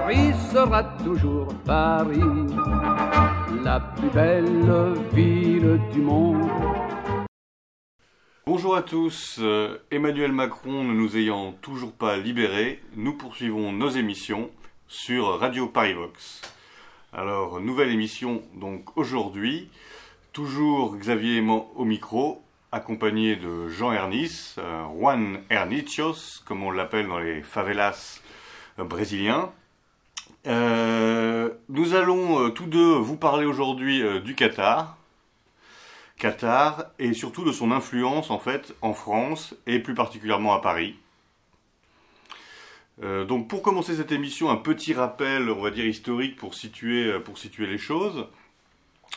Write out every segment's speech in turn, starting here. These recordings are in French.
Paris sera toujours Paris, la plus belle ville du monde. Bonjour à tous, euh, Emmanuel Macron ne nous ayant toujours pas libérés, nous poursuivons nos émissions sur Radio Paris Vox. Alors, nouvelle émission donc aujourd'hui, toujours Xavier au micro, accompagné de Jean Ernis, euh, Juan Ernicios, comme on l'appelle dans les favelas euh, nous allons tous deux vous parler aujourd'hui du Qatar, Qatar et surtout de son influence en fait en France et plus particulièrement à Paris. Euh, donc pour commencer cette émission, un petit rappel, on va dire historique pour situer, euh, pour situer les choses.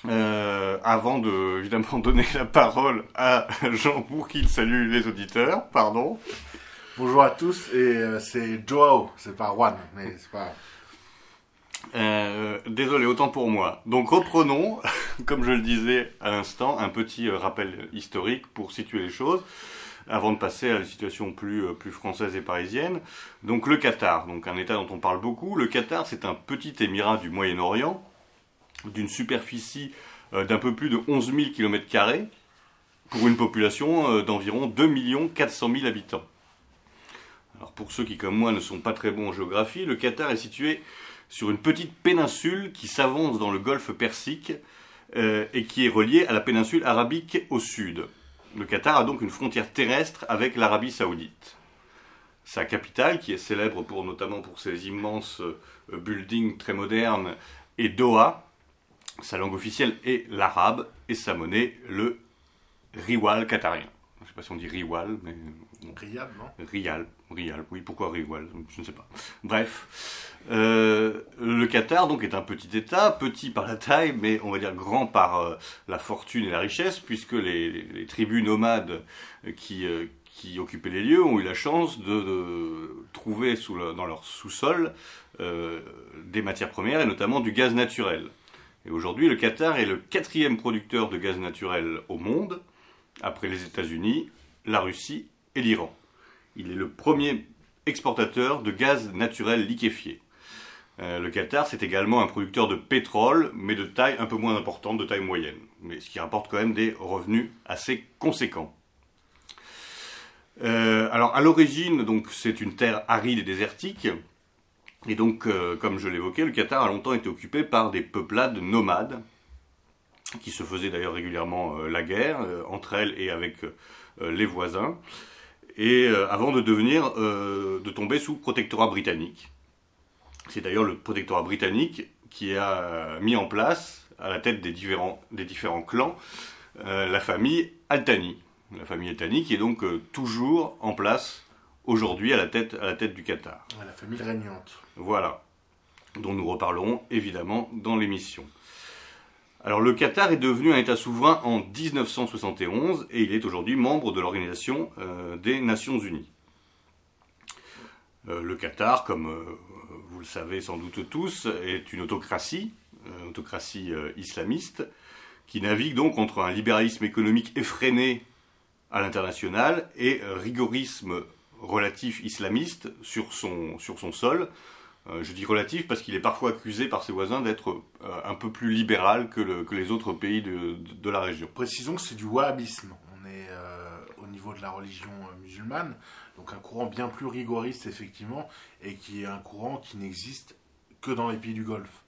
Euh, avant de évidemment donner la parole à Jean pour qu'il salue les auditeurs, pardon. Bonjour à tous et c'est Joao, c'est pas Juan, mais c'est pas. Euh, désolé, autant pour moi. Donc reprenons, comme je le disais à l'instant, un petit euh, rappel historique pour situer les choses, avant de passer à la situation plus, euh, plus française et parisienne. Donc le Qatar, donc un État dont on parle beaucoup. Le Qatar, c'est un petit émirat du Moyen-Orient, d'une superficie d'un peu plus de 11 000 km, pour une population d'environ 2 400 000 habitants. Alors pour ceux qui, comme moi, ne sont pas très bons en géographie, le Qatar est situé sur une petite péninsule qui s'avance dans le golfe Persique euh, et qui est reliée à la péninsule arabique au sud. Le Qatar a donc une frontière terrestre avec l'Arabie saoudite. Sa capitale, qui est célèbre notamment pour ses immenses euh, buildings très modernes, est Doha. Sa langue officielle est l'arabe et sa monnaie le riwal qatarien. Je ne sais pas si on dit riwal, mais... Rial, non? Rial, Rial, oui, pourquoi riwal? Je ne sais pas. Bref, euh, le Qatar donc est un petit État, petit par la taille, mais on va dire grand par euh, la fortune et la richesse, puisque les, tribus nomades qui, euh, qui, occupaient les lieux ont eu la chance de, trouver sous dans leur sous-sol des matières premières et notamment du gaz naturel. Et aujourd'hui, le Qatar est le quatrième producteur de gaz naturel au monde, après les États-Unis, la Russie et l'Iran. Il est le premier exportateur de gaz naturel liquéfié. Euh, le Qatar, c'est également un producteur de pétrole, mais de taille un peu moins importante, de taille moyenne, mais ce qui rapporte quand même des revenus assez conséquents. Euh, alors à l'origine, donc c'est une terre aride et désertique, et donc euh, comme je l'évoquais, le Qatar a longtemps été occupé par des peuplades nomades, qui se faisaient d'ailleurs régulièrement la guerre entre elles et avec les voisins, et avant de devenir, de tomber sous protectorat britannique. C'est d'ailleurs le protectorat britannique qui a mis en place, à la tête des différents, des différents clans, euh, la famille Altani. La famille Altani qui est donc euh, toujours en place aujourd'hui à, la tête, à la tête du Qatar. La famille régnante. Voilà, dont nous reparlerons évidemment dans l'émission. Alors le Qatar est devenu un État souverain en 1971 et il est aujourd'hui membre de l'Organisation euh, des Nations Unies. le Qatar, comme vous le savez sans doute tous, est une autocratie, une autocratie euh, islamiste, qui navigue donc entre un libéralisme économique effréné à l'international et rigorisme relatif islamiste sur son sol. Euh, je dis relatif parce qu'il est parfois accusé par ses voisins d'être euh, un peu plus libéral que, que les autres pays de, de, la région. Précisons que c'est du wahhabisme. On est au niveau de la religion musulmane. Donc un courant bien plus rigoriste, effectivement, et qui est un courant qui n'existe que dans les pays du Golfe.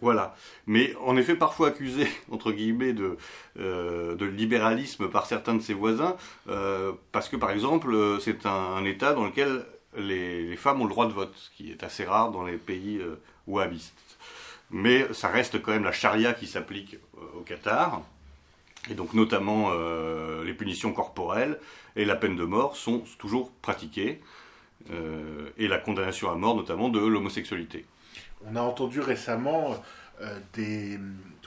Voilà. Mais en effet, parfois accusé, entre guillemets, de, euh, de libéralisme par certains de ses voisins, euh, parce que, par exemple, c'est un, État dans lequel les, femmes ont le droit de vote, ce qui est assez rare dans les pays euh, wahhabistes. Mais ça reste quand même la charia qui s'applique au Qatar, et donc notamment les punitions corporelles et la peine de mort sont toujours pratiquées, euh, et la condamnation à mort notamment de l'homosexualité. On a entendu récemment euh, des,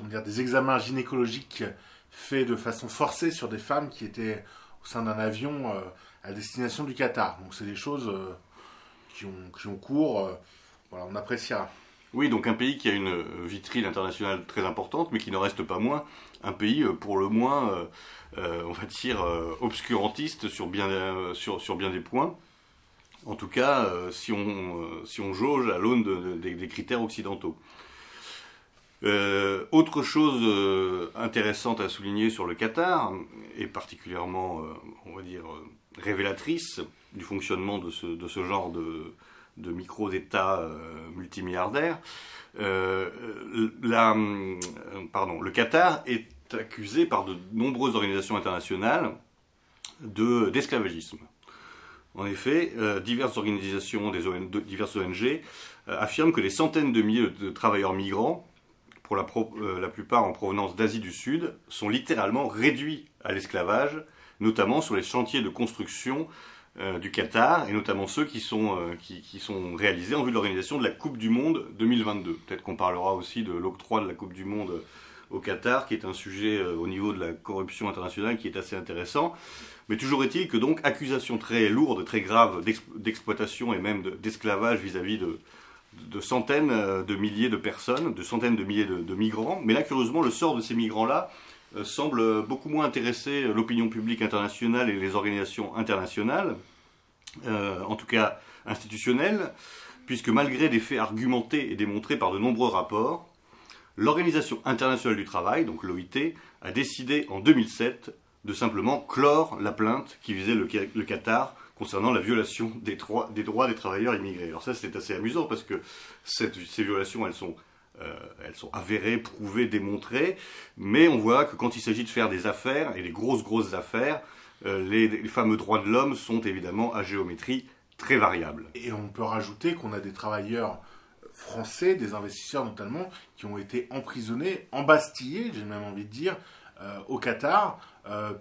dire, des examens gynécologiques faits de façon forcée sur des femmes qui étaient au sein d'un avion euh, à destination du Qatar. Donc c'est des choses qui, ont, qui ont cours, voilà, on appréciera. Oui, donc un pays qui a une vitrine internationale très importante, mais qui n'en reste pas moins un pays pour le moins euh, on va dire, euh, obscurantiste sur bien, des points. En tout cas, si, on, si on jauge à l'aune des critères occidentaux. autre chose intéressante à souligner sur le Qatar, et particulièrement, on va dire, révélatrice du fonctionnement de ce, genre de, micro-États multimilliardaires, la, pardon, le Qatar est accusé par de nombreuses organisations internationales d'esclavagisme. en effet, euh, diverses organisations, diverses ONG, euh, affirment que des centaines de milliers de travailleurs migrants, pour euh, la plupart en provenance d'Asie du Sud, sont littéralement réduits à l'esclavage, notamment sur les chantiers de construction du Qatar, et notamment ceux qui sont, qui, qui sont réalisés en vue de l'organisation de la Coupe du Monde 2022. Peut-être qu'on parlera aussi de l'octroi de la Coupe du Monde au Qatar, qui est un sujet euh, au niveau de la corruption internationale qui est assez intéressant. Mais toujours est-il que donc accusations très lourdes, très graves d'exploitation et même d'esclavage vis-à-vis de, centaines euh, de milliers de personnes, de centaines de milliers de, migrants. Mais là, curieusement, le sort de ces migrants-là euh, semble beaucoup moins intéresser l'opinion publique internationale et les organisations internationales, en tout cas institutionnelles, puisque malgré des faits argumentés et démontrés par de nombreux rapports, l'Organisation internationale du travail, donc l'OIT, a décidé en 2007 de simplement clore la plainte qui visait le, Qatar concernant la violation des, droits des, travailleurs immigrés. Alors ça, c'est assez amusant parce que ces violations, elles sont, euh, elles sont avérées, prouvées, démontrées, mais on voit que quand il s'agit de faire des affaires, et des grosses, grosses affaires, euh, les, fameux droits de l'homme sont évidemment à géométrie très variable. Et on peut rajouter qu'on a des travailleurs français, des investisseurs notamment, qui ont été emprisonnés, embastillés, j'ai même envie de dire, euh, au Qatar,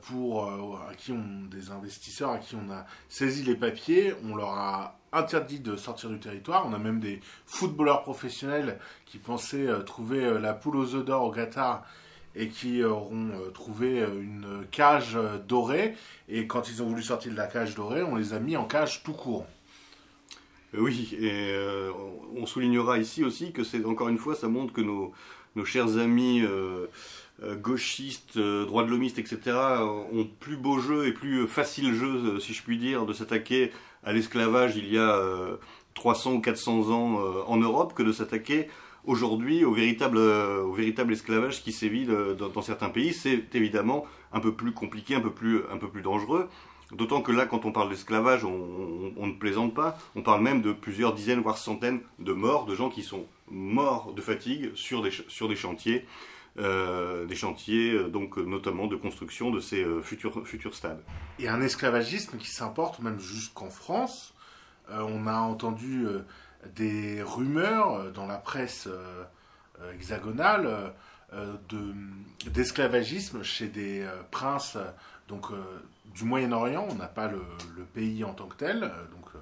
pour à qui on, des investisseurs à qui on a saisi les papiers, on leur a interdit de sortir du territoire. On a même des footballeurs professionnels qui pensaient trouver la poule aux œufs d'or au Qatar et qui auront trouvé une cage dorée. Et quand ils ont voulu sortir de la cage dorée, on les a mis en cage tout court. Euh, oui, et euh, on soulignera ici aussi que c'est encore une fois, ça montre que nos, chers amis euh, gauchistes, droits de l'homiste, etc., ont plus beau jeu et plus facile jeu, si je puis dire, de s'attaquer à l'esclavage il y a 300 ou 400 ans en Europe que de s'attaquer aujourd'hui au véritable, au véritable esclavage qui sévit dans, certains pays. C'est évidemment un peu plus compliqué, un peu plus, un peu plus dangereux. D'autant que là, quand on parle d'esclavage, on, ne plaisante pas. On parle même de plusieurs dizaines, voire centaines de morts, de gens qui sont morts de fatigue sur des, sur des chantiers, euh, des chantiers euh, donc notamment de construction de ces euh, futurs, futurs stades. Et un esclavagisme qui s'importe même jusqu'en France. on a entendu des rumeurs dans la presse hexagonale d'esclavagisme chez des princes du Moyen-Orient, on n'a pas le, pays en tant que tel, euh, donc euh,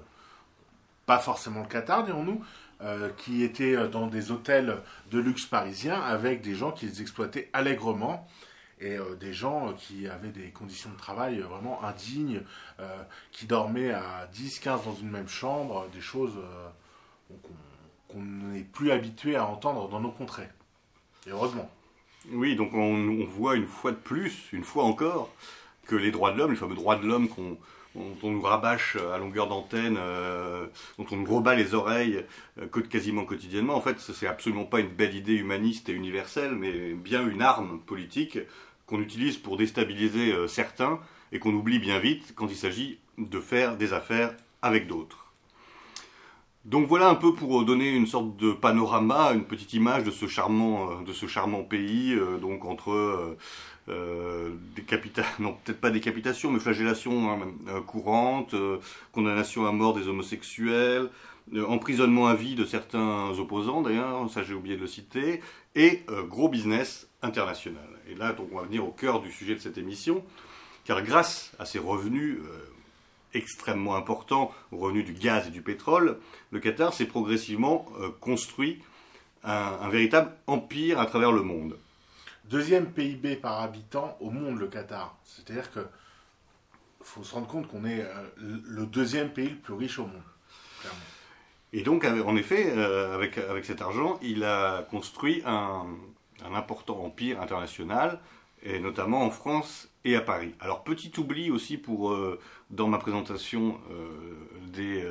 pas forcément le Qatar, dirons-nous, euh, qui étaient dans des hôtels de luxe parisiens avec des gens qui les exploitaient allègrement et des gens qui avaient des conditions de travail vraiment indignes, qui dormaient à 10, 15 dans une même chambre, des choses qu'on n'est plus habitué à entendre dans nos contrées. Et heureusement. Oui, donc on voit une fois de plus, une fois encore, que les droits de l'homme, les fameux droits de l'homme qu'on dont on nous rabâche à longueur d'antenne, euh, dont on nous rebat les oreilles euh, quasiment quotidiennement. En fait, ce n'est absolument pas une belle idée humaniste et universelle, mais bien une arme politique qu'on utilise pour déstabiliser euh, certains et qu'on oublie bien vite quand il s'agit de faire des affaires avec d'autres. Donc voilà un peu pour donner une sorte de panorama, une petite image de ce charmant, de ce charmant pays, donc entre euh, non peut-être pas décapitation, mais flagellation hein, euh, courante, euh, condamnation à mort des homosexuels, emprisonnement à vie de certains opposants d'ailleurs, ça j'ai oublié de le citer, et gros business international. Et là donc on va venir au cœur du sujet de cette émission, car grâce à ces revenus extrêmement importants, revenus du gaz et du pétrole, le Qatar s'est progressivement construit un véritable empire à travers le monde. Deuxième PIB par habitant au monde, le Qatar. C'est-à-dire que faut se rendre compte qu'on est euh, le deuxième pays le plus riche au monde. Et donc, en effet, euh, avec, avec cet argent, il a construit un, important empire international et notamment en France et à Paris. Alors petit oubli aussi pour euh, dans ma présentation des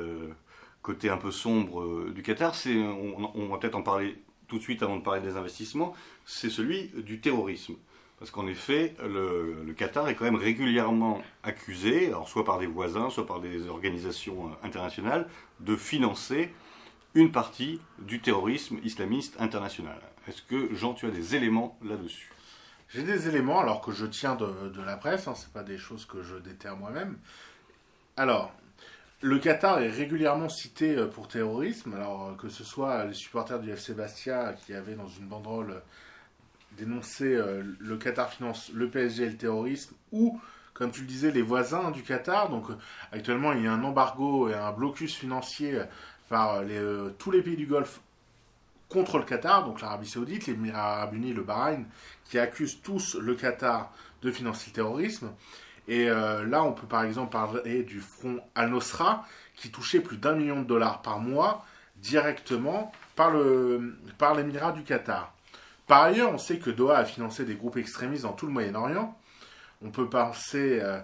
côtés un peu sombres du Qatar, on, on, va peut-être en parler tout de suite avant de parler des investissements, c'est celui du terrorisme. Parce qu'en effet, le, Qatar est quand même régulièrement accusé, soit par des voisins, soit par des organisations internationales, de financer une partie du terrorisme islamiste international. Est-ce que Jean, tu as des éléments là-dessus? J'ai des éléments, alors que je tiens de, la presse, hein, ce pas des choses que je déterre moi-même. Alors, le Qatar est régulièrement cité euh, pour terrorisme, alors euh, que ce soit les supporters du FC Bastia qui avaient dans une banderole euh, dénoncé le Qatar finance le PSG et le terrorisme, ou, comme tu le disais, les voisins du Qatar. Donc, actuellement, il y a un embargo et un blocus financier par tous les pays du Golfe contre le Qatar, donc l'Arabie Saoudite, les Arabes Unis, le Bahreïn, qui accusent tous le Qatar de financer le terrorisme. Et euh, là, on peut par exemple parler du front Al-Nosra, qui touchait plus d'un million de dollars par mois directement par, l'Émirat du Qatar. Par ailleurs, on sait que Doha a financé des groupes extrémistes dans tout le Moyen-Orient. On peut penser euh,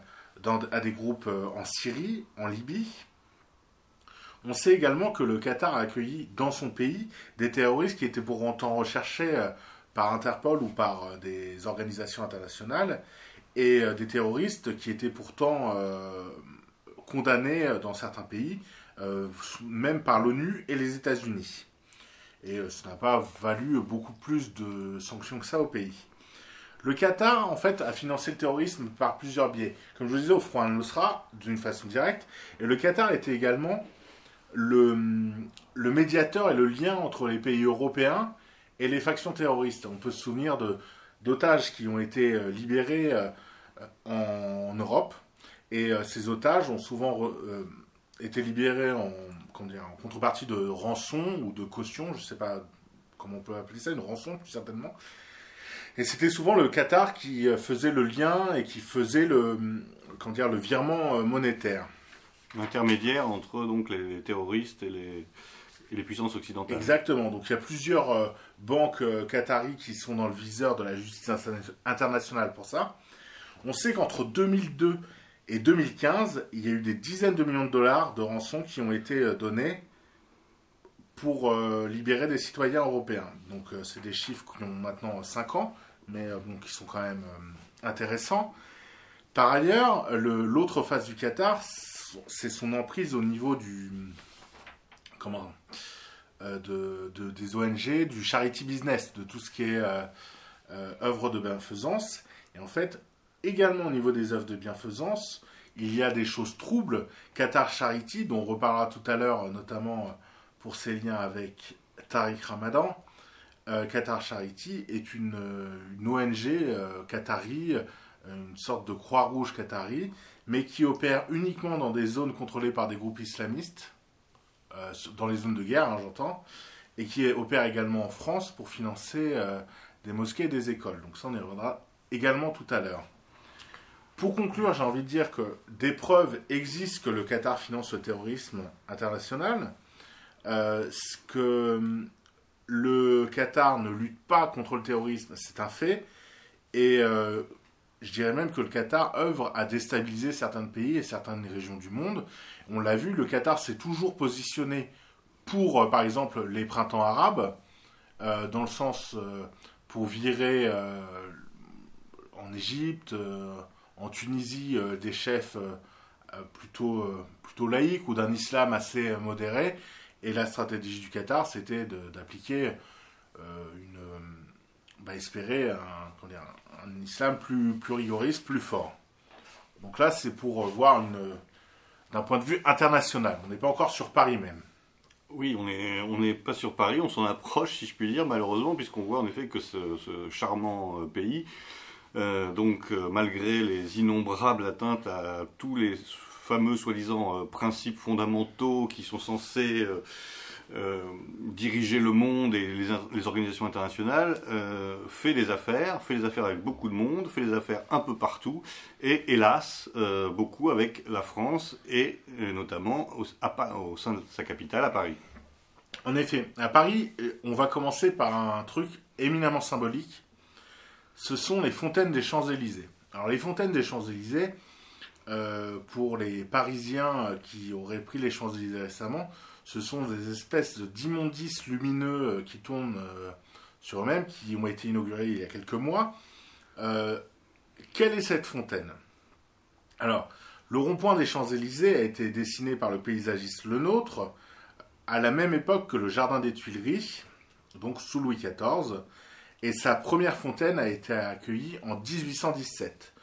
à des groupes euh, en Syrie, en Libye, on sait également que le Qatar a accueilli dans son pays des terroristes qui étaient pour autant recherchés par Interpol ou par des organisations internationales et euh, des terroristes qui étaient pourtant condamnés dans certains pays, même par l'ONU et les États-Unis. Et ça n'a pas valu beaucoup plus de sanctions que ça au pays. Le Qatar, en fait, a financé le terrorisme par plusieurs biais. Comme je vous disais, au Front al-Nusra, d'une façon directe. Et le Qatar était également le, médiateur et le lien entre les pays européens et les factions terroristes. On peut se souvenir d'otages qui ont été euh, libérés euh, en, Europe. Et euh, ces otages ont souvent été libérés en, contrepartie de rançon ou de caution, je ne sais pas comment on peut appeler ça, une rançon plus certainement. Et c'était souvent le Qatar qui faisait le lien et qui faisait le, comment dire, le virement monétaire. Intermédiaire entre donc les, terroristes et les, les, puissances occidentales. Exactement. Donc il y a plusieurs euh, banques euh, qui sont dans le viseur de la justice internationale pour ça. On sait qu'entre 2002 et 2015, il y a eu des dizaines de millions de dollars de rançons qui ont été euh, donnés pour libérer des citoyens européens. Donc c'est des chiffres qui ont maintenant 5 ans, mais qui sont quand même intéressants. Par ailleurs, l'autre face du Qatar, c'est son emprise au niveau du comment euh, de, des ONG, du charity business, de tout ce qui est euh, euh, œuvre de bienfaisance. Et en fait, également au niveau des œuvres de bienfaisance, il y a des choses troubles. Qatar Charity, dont on reparlera tout à l'heure, notamment pour ses liens avec Tariq Ramadan. Qatar Charity est une, ONG qatari, une sorte de Croix-Rouge qatari, mais qui opère uniquement dans des zones contrôlées par des groupes islamistes, euh, dans les zones de guerre, hein, j'entends, et qui opère également en France pour financer euh, des mosquées et des écoles. Donc ça, on y reviendra également tout à l'heure. Pour conclure, j'ai envie de dire que des preuves existent que le Qatar finance le terrorisme international, euh, que le Qatar ne lutte pas contre le terrorisme, c'est un fait, et je dirais même que le Qatar œuvre à déstabiliser certains pays et certaines régions du monde. On l'a vu, le Qatar s'est toujours positionné pour, euh, par exemple, les printemps arabes, euh, dans le sens euh, pour virer en Égypte, en Tunisie, des chefs plutôt, plutôt laïcs ou d'un islam assez modéré. Et la stratégie du Qatar, c'était d'appliquer une. Bah, espérer un, islam plus, plus rigoriste, plus fort. Donc là, c'est pour voir une, d'un point de vue international. On n'est pas encore sur Paris même. Oui, on n'est on pas sur Paris, on s'en approche, si je puis dire, malheureusement, puisqu'on voit en effet que ce, charmant euh, pays, euh, donc euh, malgré les innombrables atteintes à tous les fameux soi-disant principes fondamentaux qui sont censés euh, diriger le monde et les, organisations internationales, euh, fait des affaires, fait des affaires avec beaucoup de monde, fait des affaires un peu partout, et hélas, euh, beaucoup avec la France et notamment au, au, sein de sa capitale, à Paris. En effet, à Paris, on va commencer par un truc éminemment symbolique. ce sont les fontaines des Champs-Élysées. Alors les fontaines des Champs-Élysées, euh, pour les Parisiens qui auraient pris les Champs-Élysées récemment, ce sont des espèces d'immondices lumineux euh, qui tournent euh, sur eux-mêmes, qui ont été inaugurés il y a quelques mois. quelle est cette fontaine? Alors, le rond-point des Champs-Élysées a été dessiné par le paysagiste Le Nôtre à la même époque que le Jardin des Tuileries, donc sous Louis XIV, et sa première fontaine a été accueillie en 1817.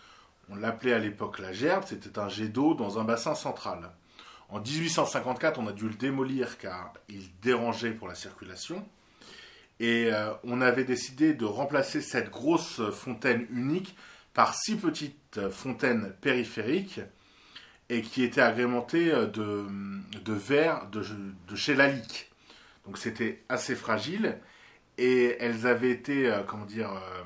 On l'appelait à l'époque la gerbe, c'était un jet d'eau dans un bassin central. En 1854, on a dû le démolir car il dérangeait pour la circulation. Et euh, on avait décidé de remplacer cette grosse fontaine unique par six petites fontaines périphériques et qui étaient agrémentées de, de verre de, chez Lalique. Donc c'était assez fragile et elles avaient été, euh, comment dire, euh,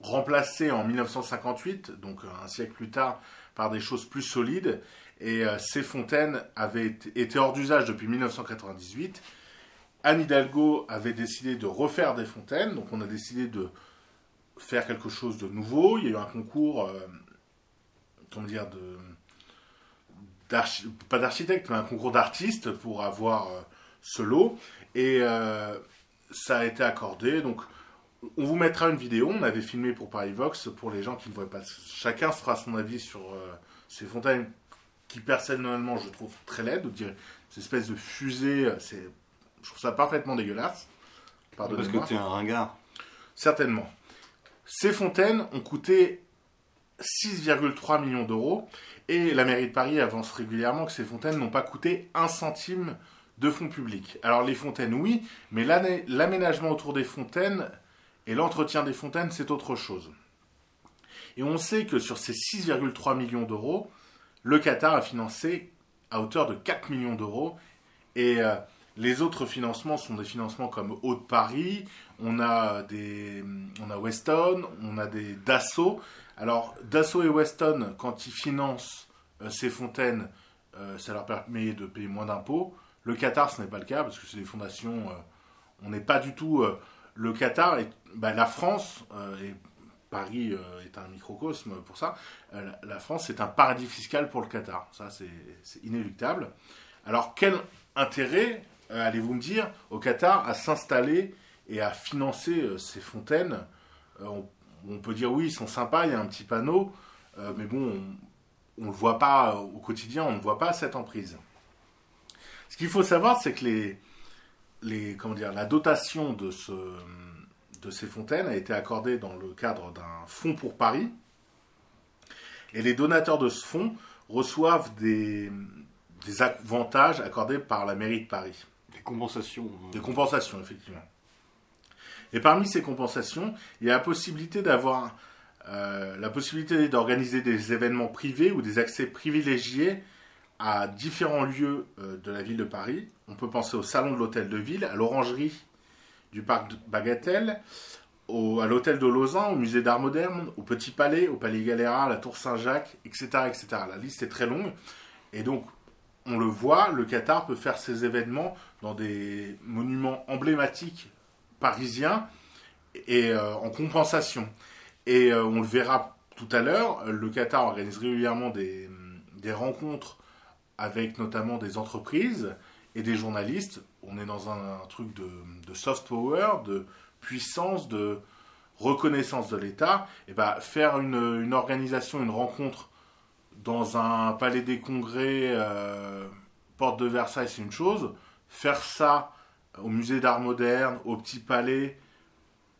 remplacées en 1958, donc un siècle plus tard, par des choses plus solides. Et euh, ces fontaines avaient été hors d'usage depuis 1998. Anne Hidalgo avait décidé de refaire des fontaines, donc on a décidé de faire quelque chose de nouveau. Il y a eu un concours, comment dire, pas d'architecte, mais un concours d'artistes pour avoir ce lot. Et euh, ça a été accordé. Donc, on vous mettra une vidéo. On avait filmé pour Paris Vox pour les gens qui ne voient pas. Chacun fera son avis sur euh, ces fontaines qui, personnellement, je trouve très laides. Ces espèces de fusées, euh, c'est, je trouve ça parfaitement dégueulasse. Parce que tu es un ringard. Certainement. Ces fontaines ont coûté 6,3 millions d'euros. Et la mairie de Paris avance régulièrement que ces fontaines n'ont pas coûté un centime de fonds publics. Alors les fontaines, oui, mais l'aménagement autour des fontaines et l'entretien des fontaines, c'est autre chose. Et on sait que sur ces 6,3 millions d'euros, le Qatar a financé à hauteur de 4 millions d'euros. Et euh, les autres financements sont des financements comme Haute-Paris, on a, des, on a Weston, on a des Dassault. Alors Dassault et Weston, quand ils financent euh, ces fontaines, euh, ça leur permet de payer moins d'impôts. Le Qatar, ce n'est pas le cas parce que c'est des fondations. On n'est pas du tout. Le Qatar, et bah, la France, Paris est un microcosme pour ça. la France, c'est un paradis fiscal pour le Qatar. Ça, c'est inéluctable. Alors, quel intérêt, allez-vous me dire, au Qatar à s'installer et à financer ces fontaines on, peut dire oui, ils sont sympas, il y a un petit panneau, mais bon, on ne le voit pas au quotidien, on ne voit pas cette emprise. Ce qu'il faut savoir, c'est que les, comment dire, la dotation de, ce, de ces fontaines a été accordée dans le cadre d'un fonds pour Paris. Et les donateurs de ce fonds reçoivent des, des avantages accordés par la mairie de Paris. Des compensations. Des compensations, effectivement. Et parmi ces compensations, il y a la possibilité d'avoir euh, la possibilité d'organiser des événements privés ou des accès privilégiés à différents lieux euh, de la ville de Paris. On peut penser au salon de l'hôtel de ville, à l'orangerie du parc Bagatelle, au, à l'hôtel de Lausanne, au musée d'art moderne, au Petit Palais, au Palais Galera, à la Tour Saint-Jacques, etc., etc. La liste est très longue. Et donc, on le voit, le Qatar peut faire ses événements dans des monuments emblématiques parisiens et euh, en compensation. Et euh, on le verra tout à l'heure, le Qatar organise régulièrement des, des rencontres avec notamment des entreprises et des journalistes. On est dans un, truc de, soft power, de puissance, de reconnaissance de l'État. Et ben, faire une, organisation, une rencontre dans un palais des congrès, euh, porte de Versailles, c'est une chose. Faire ça au musée d'art moderne, au petit palais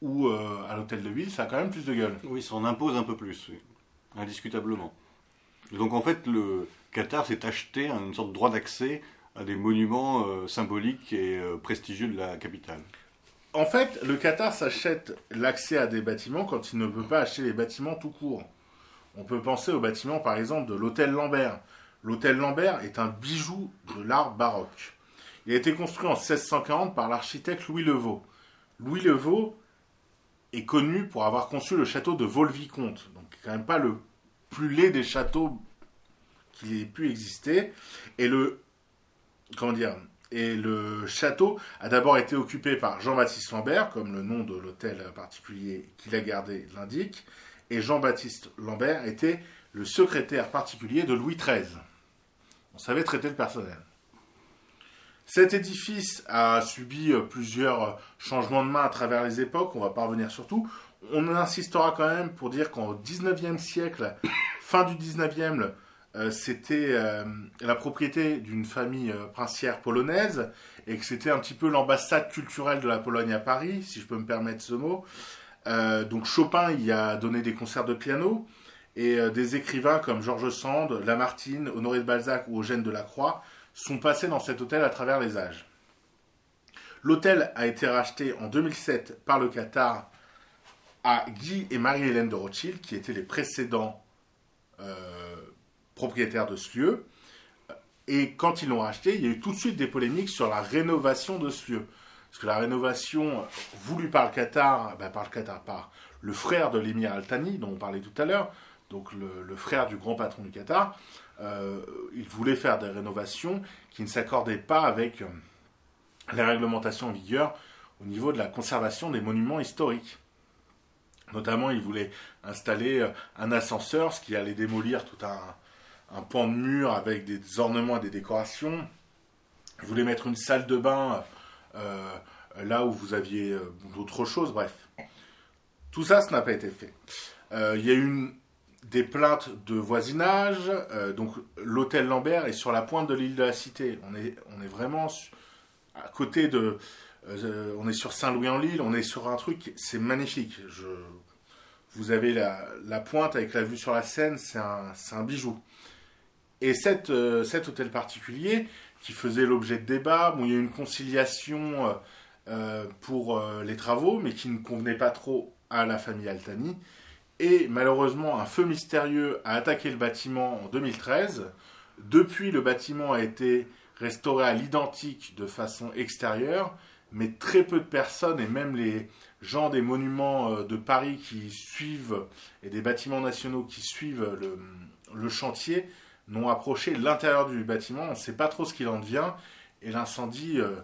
ou euh, à l'hôtel de ville, ça a quand même plus de gueule. Oui, ça en impose un peu plus, indiscutablement. Donc en fait, le, Qatar s'est acheté une sorte de droit d'accès à des monuments euh, symboliques et euh, prestigieux de la capitale. En fait, le Qatar s'achète l'accès à des bâtiments quand il ne peut pas acheter les bâtiments tout court. On peut penser au bâtiment, par exemple, de l'hôtel Lambert. L'hôtel Lambert est un bijou de l'art baroque. Il a été construit en 1640 par l'architecte Louis Levaux. Louis Levaux est connu pour avoir conçu le château de Vaux-le-Vicomte, donc quand même pas le plus laid des châteaux qui ait pu exister. Et le, comment dire, Et le château a d'abord été occupé par Jean-Baptiste Lambert, comme le nom de l'hôtel particulier qu'il a gardé l'indique. Et Jean-Baptiste Lambert était le secrétaire particulier de Louis XIII. On savait traiter le personnel. Cet édifice a subi plusieurs changements de main à travers les époques, on va pas revenir sur tout. On insistera quand même pour dire qu'au 19e siècle, fin du 19e, euh, c'était la propriété d'une famille princière polonaise et que c'était un petit peu l'ambassade culturelle de la Pologne à Paris, si je peux me permettre ce mot. donc Chopin y a donné des concerts de piano et des écrivains comme Georges Sand, Lamartine, Honoré de Balzac ou Eugène Delacroix sont passés dans cet hôtel à travers les âges. L'hôtel a été racheté en 2007 par le Qatar à Guy et Marie-Hélène de Rothschild, qui étaient les précédents euh, propriétaires de ce lieu. Et quand ils l'ont racheté, il y a eu tout de suite des polémiques sur la rénovation de ce lieu. Parce que la rénovation voulue par le Qatar, ben, par le Qatar, par le frère de l'émir Al-Thani, dont on parlait tout à l'heure, donc le, frère du grand patron du Qatar, euh, il voulait faire des rénovations qui ne s'accordaient pas avec euh, les réglementations en vigueur au niveau de la conservation des monuments historiques. Notamment, il voulait installer euh, un ascenseur, ce qui allait démolir tout un, pan de mur avec des ornements et des décorations. Il voulait mettre une salle de bain là où vous aviez d'autres choses, bref. Tout ça, ce n'a pas été fait. il y a eu des plaintes de voisinage. Euh, donc l'hôtel Lambert est sur la pointe de l'île de la Cité. On est, vraiment à côté de... Euh, on est sur Saint-Louis-en-Lille, on est sur un truc, c'est magnifique. Vous avez la, pointe avec la vue sur la Seine, c'est un, un, bijou. Et euh, cet hôtel particulier, qui faisait l'objet de débats, bon, il y a eu une conciliation pour les travaux, mais qui ne convenait pas trop à la famille Altani. Et malheureusement, un feu mystérieux a attaqué le bâtiment en 2013. Depuis, le bâtiment a été restauré à l'identique de façon extérieure, mais très peu de personnes, et même les gens des monuments euh, de Paris qui suivent, et des bâtiments nationaux qui suivent le, chantier, n'ont approché l'intérieur du bâtiment. On ne sait pas trop ce qu'il en devient, et l'incendie, euh,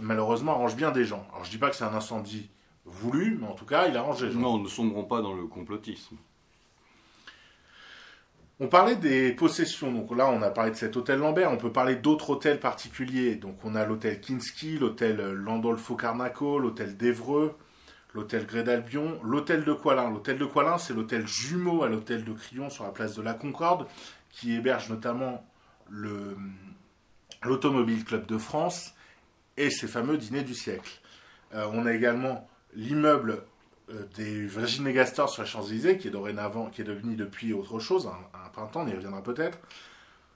malheureusement, arrange bien des gens. Alors je ne dis pas que c'est un incendie voulu, mais en tout cas, il a rangé. Non, ne sombrons pas dans le complotisme. On parlait des possessions, donc là on a parlé de cet hôtel Lambert, on peut parler d'autres hôtels particuliers. Donc on a l'hôtel Kinski, l'hôtel Landolfo Carnaco, l'hôtel d'Evreux, l'hôtel Gré d'Albion, l'hôtel de Coilin. L'hôtel de Coilin, c'est l'hôtel jumeau à l'hôtel de Crillon sur la place de la Concorde, qui héberge notamment l'Automobile Club de France et ses fameux dîners du siècle. Euh, on a également l'immeuble euh, des Virgin Megastore sur la Champs-Élysées, qui est dorénavant, qui est devenu depuis autre chose, un, printemps, on y reviendra peut-être.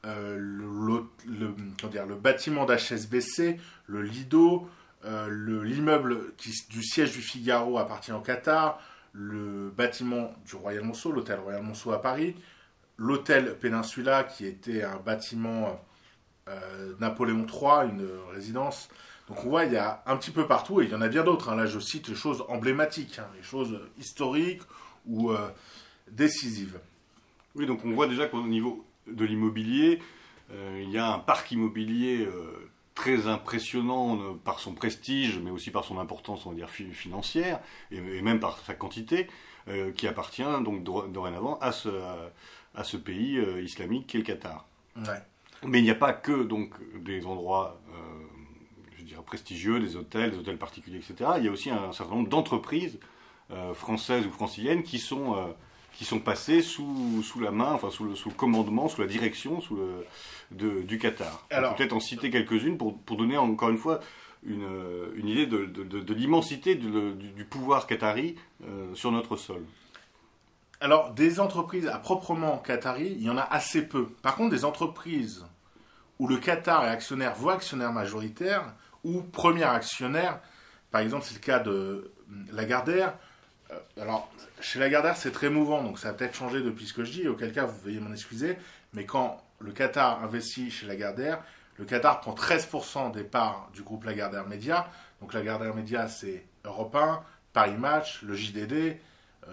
Euh, le, le, bâtiment d'HSBC, le Lido, l'immeuble du siège du Figaro appartient au Qatar, le bâtiment du Royal Monceau, l'hôtel Royal Monceau à Paris, l'hôtel Peninsula qui était un bâtiment Napoléon III, une résidence donc on voit, il y a un petit peu partout, et il y en a bien d'autres. Hein. Là, je cite les choses emblématiques, hein, les choses historiques ou euh, décisives. Oui, donc on voit déjà qu'au niveau de l'immobilier, euh, il y a un parc immobilier euh, très impressionnant par son prestige, mais aussi par son importance, on va dire, financière, et, même par sa quantité, qui appartient donc dorénavant à ce, à, ce pays islamique qu'est le Qatar. Mais il n'y a pas que donc des endroits prestigieux, des hôtels, des hôtels particuliers, etc. Il y a aussi un certain nombre d'entreprises euh, françaises ou franciliennes qui sont, euh, qui sont passées sous, sous la main, enfin sous le, sous le commandement, sous la direction sous le, de, du Qatar. Alors, peut-être en citer quelques-unes pour, pour, donner encore une fois une, une idée de, de, de l'immensité du, du, pouvoir qatari euh, sur notre sol. Alors, des entreprises à proprement qatari, il y en a assez peu. Par contre, des entreprises où le Qatar est actionnaire, voire actionnaire majoritaire, ou premier actionnaire. Par exemple, c'est le cas de hum, Lagardère. Euh, alors, chez Lagardère, c'est très mouvant, donc ça a peut-être changé depuis ce que je dis, auquel cas, vous veuillez m'en excuser. Mais quand le Qatar investit chez Lagardère, le Qatar prend 13% des parts du groupe Lagardère Média. Donc Lagardère Média, c'est Europe 1, Paris Match, le JDD,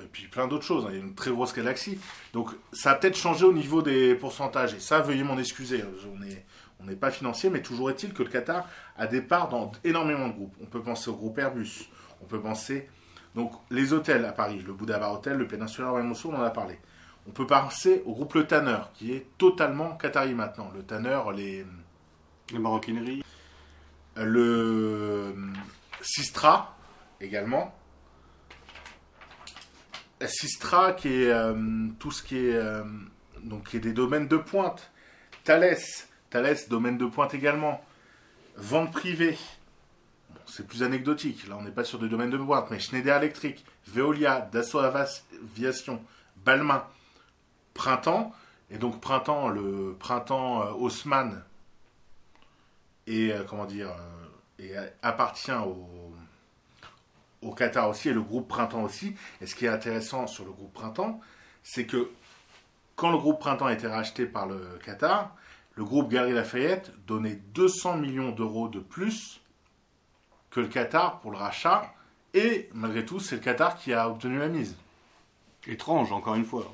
et puis plein d'autres choses. Hein. Il y a une très grosse galaxie. Donc ça a peut-être changé au niveau des pourcentages. Et ça, veuillez m'en excuser. On est, On n'est pas financier, mais toujours est-il que le Qatar a des parts dans énormément de groupes. On peut penser au groupe Airbus, on peut penser donc les hôtels à Paris, le Bouddha Bar Hotel, le Peninsula Royal on en a parlé. On peut penser au groupe Le Tanner, qui est totalement qatari maintenant. Le Tanner, les... Les maroquineries. Le Sistra, également. Sistra, qui est euh, tout ce qui est, euh, qui est des domaines de pointe. Thales, Thales, domaine de pointe également. Vente privée, c'est plus anecdotique. Là, on n'est pas sur des domaines de pointe, mais Schneider Electric, Veolia, Dassault Aviation, Balmain, Printemps, et donc Printemps, le Printemps euh, Haussmann, et comment dire, et appartient au au Qatar aussi et le groupe Printemps aussi. Et ce qui est intéressant sur le groupe Printemps, c'est que quand le groupe Printemps a été racheté par le Qatar, le groupe Gary Lafayette donnait 200 millions d'euros de plus que le Qatar pour le rachat. Et malgré tout, c'est le Qatar qui a obtenu la mise. Étrange, encore une fois.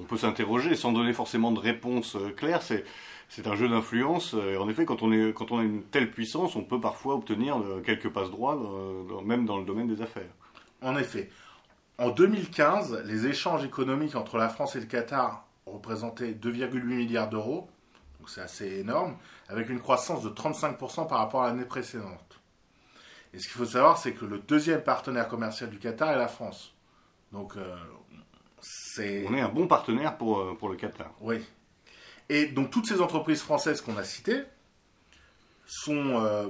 On peut s'interroger sans donner forcément de réponse euh, claire. C'est c'est un jeu d'influence. Et en effet, quand on, est, quand on a une telle puissance, on peut parfois obtenir euh, quelques passes droits, euh, même dans le domaine des affaires. En effet. En 2015, les échanges économiques entre la France et le Qatar représentaient 2,8 milliards d'euros, donc c'est assez énorme, avec une croissance de 35% par rapport à l'année précédente. Et ce qu'il faut savoir, c'est que le deuxième partenaire commercial du Qatar est la France. Donc, euh, c'est... On est un bon partenaire pour, pour le Qatar. Oui, et donc toutes ces entreprises françaises qu'on a citées euh,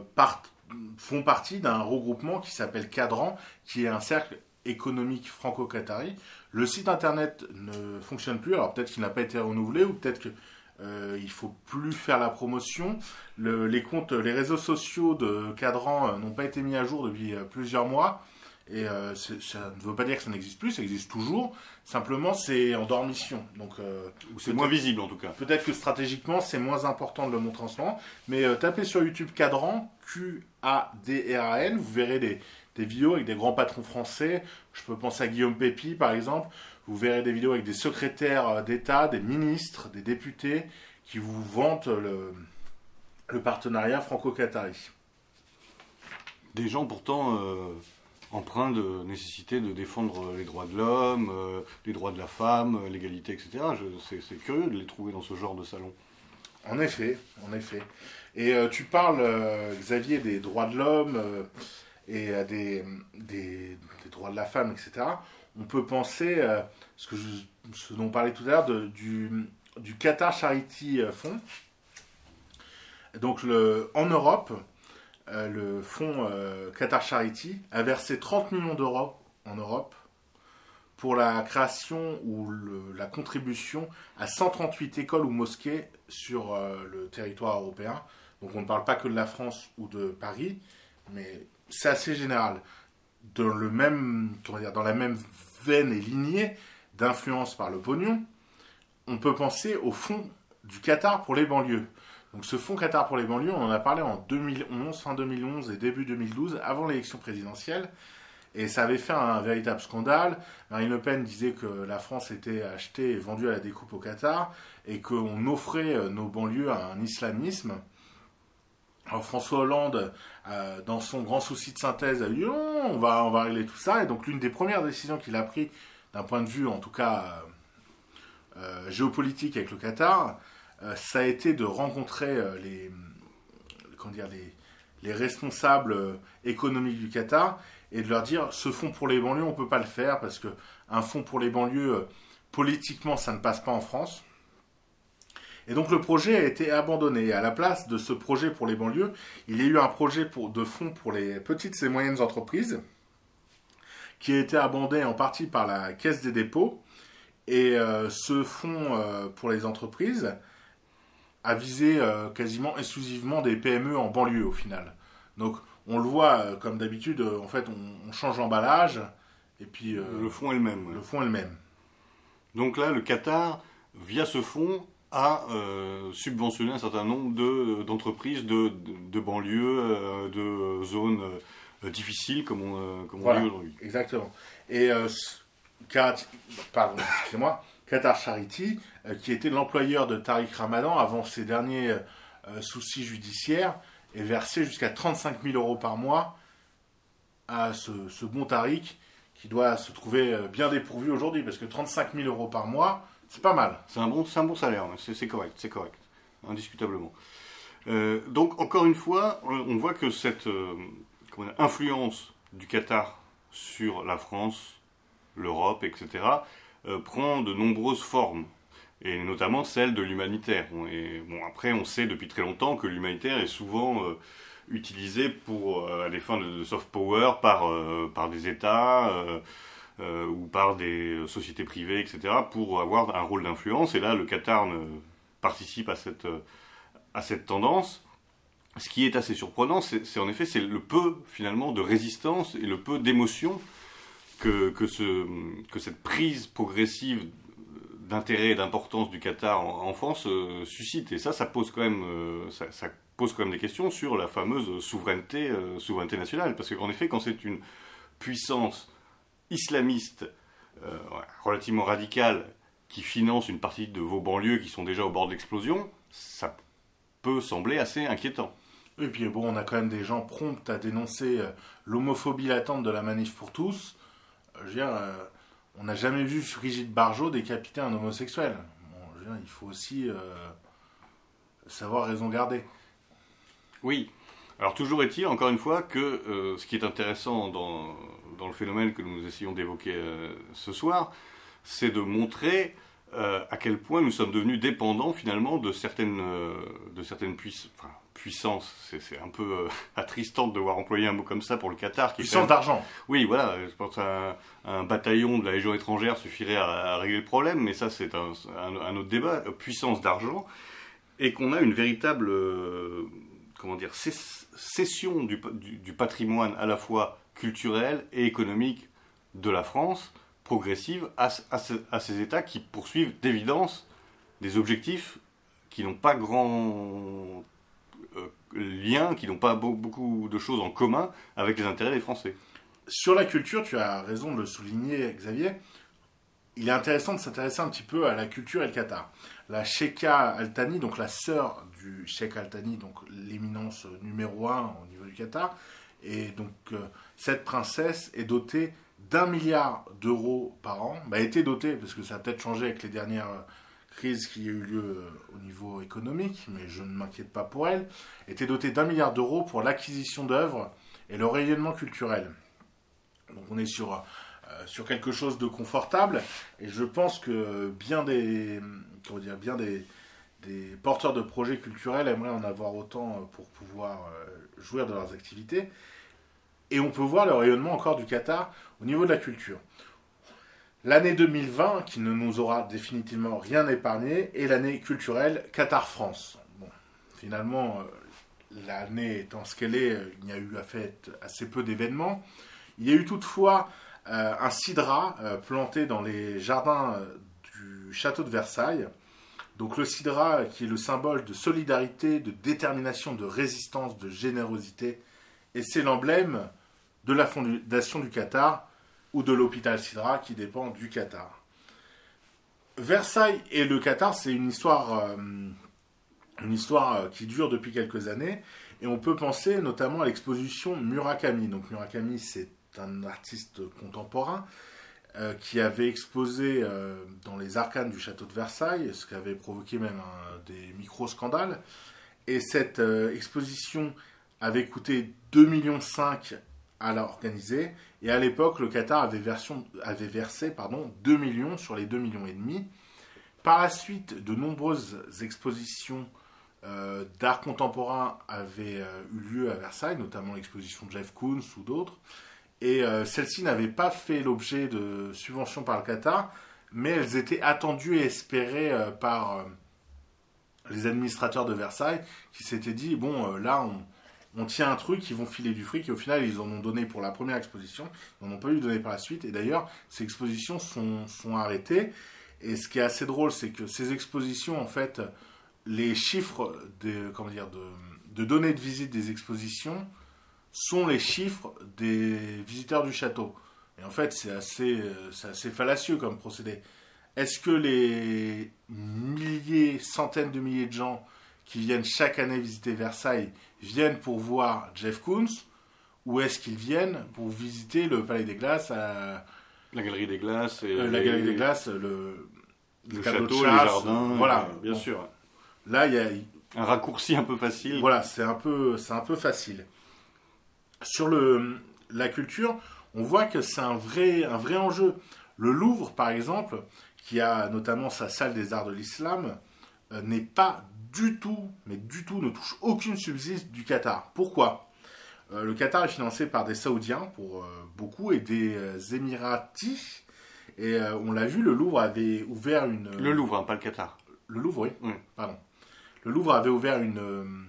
font partie d'un regroupement qui s'appelle Cadran, qui est un cercle économique franco-qatari. Le site internet ne fonctionne plus, alors peut-être qu'il n'a pas été renouvelé ou peut-être qu'il euh, ne faut plus faire la promotion. les les réseaux sociaux de Cadran euh, n'ont pas été mis à jour depuis plusieurs mois. Et euh, ça ne veut pas dire que ça n'existe plus, ça existe toujours. Simplement, c'est en dormition. Donc, euh, c'est moins visible en tout cas. Peut-être que stratégiquement, c'est moins important de le montrer en ce moment. Mais euh, tapez sur YouTube Cadran, Q-A-D-R-A-N, vous verrez des, des, vidéos avec des grands patrons français. Je peux penser à Guillaume Pépi par exemple. Vous verrez des vidéos avec des secrétaires d'État, des ministres, des députés qui vous vantent le, le partenariat franco-qatari. Des gens pourtant empreint de nécessité de défendre les droits de l'homme, euh, les droits de la femme, euh, l'égalité, etc. C'est curieux de les trouver dans ce genre de salon. En effet, en effet. Et euh, tu parles, Xavier, des droits de l'homme et des, droits de la femme, etc. On peut penser, ce, ce dont on parlait tout à l'heure, du, Qatar Charity Fund. Donc en Europe, euh, le fonds euh, Qatar Charity a versé 30 millions d'euros en Europe pour la création ou la contribution à 138 écoles ou mosquées sur euh, le territoire européen. Donc on ne parle pas que de la France ou de Paris, mais c'est assez général. Dans, le même, dire, dans la même veine et lignée d'influence par le pognon, on peut penser au fonds du Qatar pour les banlieues. Donc ce fonds Qatar pour les banlieues, on en a parlé en 2011, fin 2011 et début 2012, avant l'élection présidentielle. Et ça avait fait un véritable scandale. Marine Le Pen disait que la France était achetée et vendue à la découpe au Qatar et qu'on offrait euh, nos banlieues à un islamisme. Alors François Hollande, euh, dans son grand souci de synthèse, a dit non, on va, régler tout ça. Et donc l'une des premières décisions qu'il a prises, d'un point de vue en tout cas euh, géopolitique avec le Qatar, ça a été de rencontrer euh, les, dire, les, responsables euh, économiques du Qatar et de leur dire ce fonds pour les banlieues, on ne peut pas le faire parce qu'un fonds pour les banlieues, politiquement, ça ne passe pas en France. Et donc le projet a été abandonné. à la place de ce projet pour les banlieues, il y a eu un projet de fonds pour les petites et moyennes entreprises qui a été abandonné en partie par la Caisse des dépôts. Et ce fonds pour les entreprises à viser euh, quasiment exclusivement des PME en banlieue au final. Donc on le voit euh, comme d'habitude, euh, en fait on, change l'emballage et puis le fond est le même. Le fond est le même. Donc là, le Qatar, via ce fonds, a subventionné un certain nombre de, d'entreprises de, de, banlieues, de zones difficiles, comme on, comme dit aujourd'hui. Exactement. Et, pardon, excusez-moi, Qatar Charity, qui était l'employeur de Tariq Ramadan avant ces derniers euh, souci judiciaire et verser jusqu'à 35 000 euros par mois à ce, bon Tariq qui doit se trouver euh, bien dépourvu aujourd'hui parce que 35 000 euros par mois, c'est pas mal. C'est un, bon, salaire, c'est correct, c'est correct, indiscutablement. Euh, donc, encore une fois, on voit que cette influence du Qatar sur la France, l'Europe, etc., prend de nombreuses formes et notamment celle de l'humanitaire. Bon, après, on sait depuis très longtemps que l'humanitaire est souvent euh, utilisé pour euh, à des fins de, soft power par euh, par des États ou par des sociétés privées, etc., pour avoir un rôle d'influence. Et là, le Qatar participe à cette à cette tendance. Ce qui est assez surprenant, c'est en effet le peu finalement de résistance et le peu d'émotion que, que, ce, que cette prise progressive d'intérêt et d'importance du Qatar en, France euh, suscite. Et ça, ça pose quand même, euh, ça, pose quand même des questions sur la fameuse souveraineté, euh, souveraineté nationale. Parce qu'en effet, quand c'est une puissance islamiste relativement radicale qui finance une partie de vos banlieues qui sont déjà au bord de l'explosion, ça peut sembler assez inquiétant. Et puis bon, on a quand même des gens prompts à dénoncer l'homophobie latente de la manif pour tous. Je veux dire, on n'a jamais vu Frigide Barjot décapiter un homosexuel. il faut aussi euh, savoir raison garder. Oui. Alors toujours est-il, encore une fois, que euh, ce qui est intéressant dans, le phénomène que nous essayons d'évoquer euh, ce soir, c'est de montrer à quel point nous sommes devenus dépendants finalement de certaines puissances, puissance, c'est un peu euh, attristant de devoir employer un mot comme ça pour le Qatar. Qui puissance d'argent. Oui, voilà, je pense qu'un un bataillon de la Légion étrangère suffirait à, régler le problème, mais ça c'est un, un, autre débat, euh, puissance d'argent, et qu'on a une véritable, euh, comment dire, cession du, du, patrimoine à la fois culturel et économique de la France, progressive, à, à ces États qui poursuivent d'évidence des objectifs qui n'ont pas grand liens, qui n'ont pas beaucoup de choses en commun avec les intérêts des Français. Sur la culture, tu as raison de le souligner, Xavier. Il est intéressant de s'intéresser un petit peu à la culture et le Qatar. La Sheikha Al-Thani, donc la sœur du Sheikh Al-Thani, donc l'éminence numéro un au niveau du Qatar, et donc euh, cette princesse est dotée d'un milliard d'euros par an. Bah, a été dotée, parce que ça a peut-être changé avec les dernières crise qui a eu lieu euh, au niveau économique, mais je ne m'inquiète pas pour elle, était dotée d'un milliard d'euros pour l'acquisition d'œuvres et le rayonnement culturel. Donc on est sur, euh, quelque chose de confortable, et je pense que bien des, comment dire, bien des, des porteurs de projets culturels aimeraient en avoir autant euh, pour pouvoir jouir de leurs activités. Et on peut voir le rayonnement encore du Qatar au niveau de la culture. L'année 2020, qui ne nous aura définitivement rien épargné, est l'année culturelle Qatar-France. Bon, finalement, euh, l'année étant ce qu'elle est, euh, il n'y a eu à fait assez peu d'événements. Il y a eu toutefois euh, un cidra planté dans les jardins du château de Versailles. Donc le cidra qui est le symbole de solidarité, de détermination, de résistance, de générosité. Et c'est l'emblème de la fondation du Qatar ou de l'hôpital Sidra qui dépend du Qatar. Versailles et le Qatar, c'est une histoire, euh, euh, qui dure depuis quelques années. Et on peut penser notamment à l'exposition Murakami. Donc Murakami, c'est un artiste contemporain euh, qui avait exposé dans les arcanes du château de Versailles, ce qui avait provoqué même des micro-scandales. Et cette exposition avait coûté 2,5 millions à l'organiser. Et à l'époque, le Qatar avait, versé pardon, 2 millions sur les 2 millions et demi. Par la suite, de nombreuses expositions euh, d'art contemporain avaient euh, eu lieu à Versailles, notamment l'exposition de Jeff Koons ou d'autres. Et euh, celles-ci n'avaient pas fait l'objet de subventions par le Qatar, mais elles étaient attendues et espérées par les administrateurs de Versailles qui s'étaient dit, bon, là, on, on tient un truc, ils vont filer du fric, et au final, ils en ont donné pour la première exposition, ils n'en ont pas eu donné par la suite, et d'ailleurs, ces expositions sont, sont arrêtées, et ce qui est assez drôle, c'est que ces expositions, en fait, les chiffres de, comment dire, de, de données de visite des expositions sont les chiffres des visiteurs du château. Et en fait, c'est assez, assez fallacieux comme procédé. Est-ce que les milliers, centaines de milliers de gens qui viennent chaque année visiter Versailles viennent pour voir Jeff Koons ou est-ce qu'ils viennent pour visiter le Palais des Glaces La Galerie des Glaces et euh, La Galerie des Glaces, le, le, château, les jardins. Voilà, bien sûr. Là, il y a un raccourci un peu facile. Voilà, c'est un peu, c'est un peu facile. Sur le, la culture, on voit que c'est un vrai, un vrai enjeu. Le Louvre, par exemple, qui a notamment sa salle des arts de l'islam, euh, n'est pas du tout, mais du tout, ne touche aucune subsiste du Qatar. Pourquoi? Euh, Le Qatar est financé par des Saoudiens, pour euh, beaucoup, et des Émiratis. Et on l'a vu, le Louvre avait ouvert une... Le Louvre, hein, pas le Qatar. Le Louvre, oui. Pardon. Le Louvre avait ouvert une...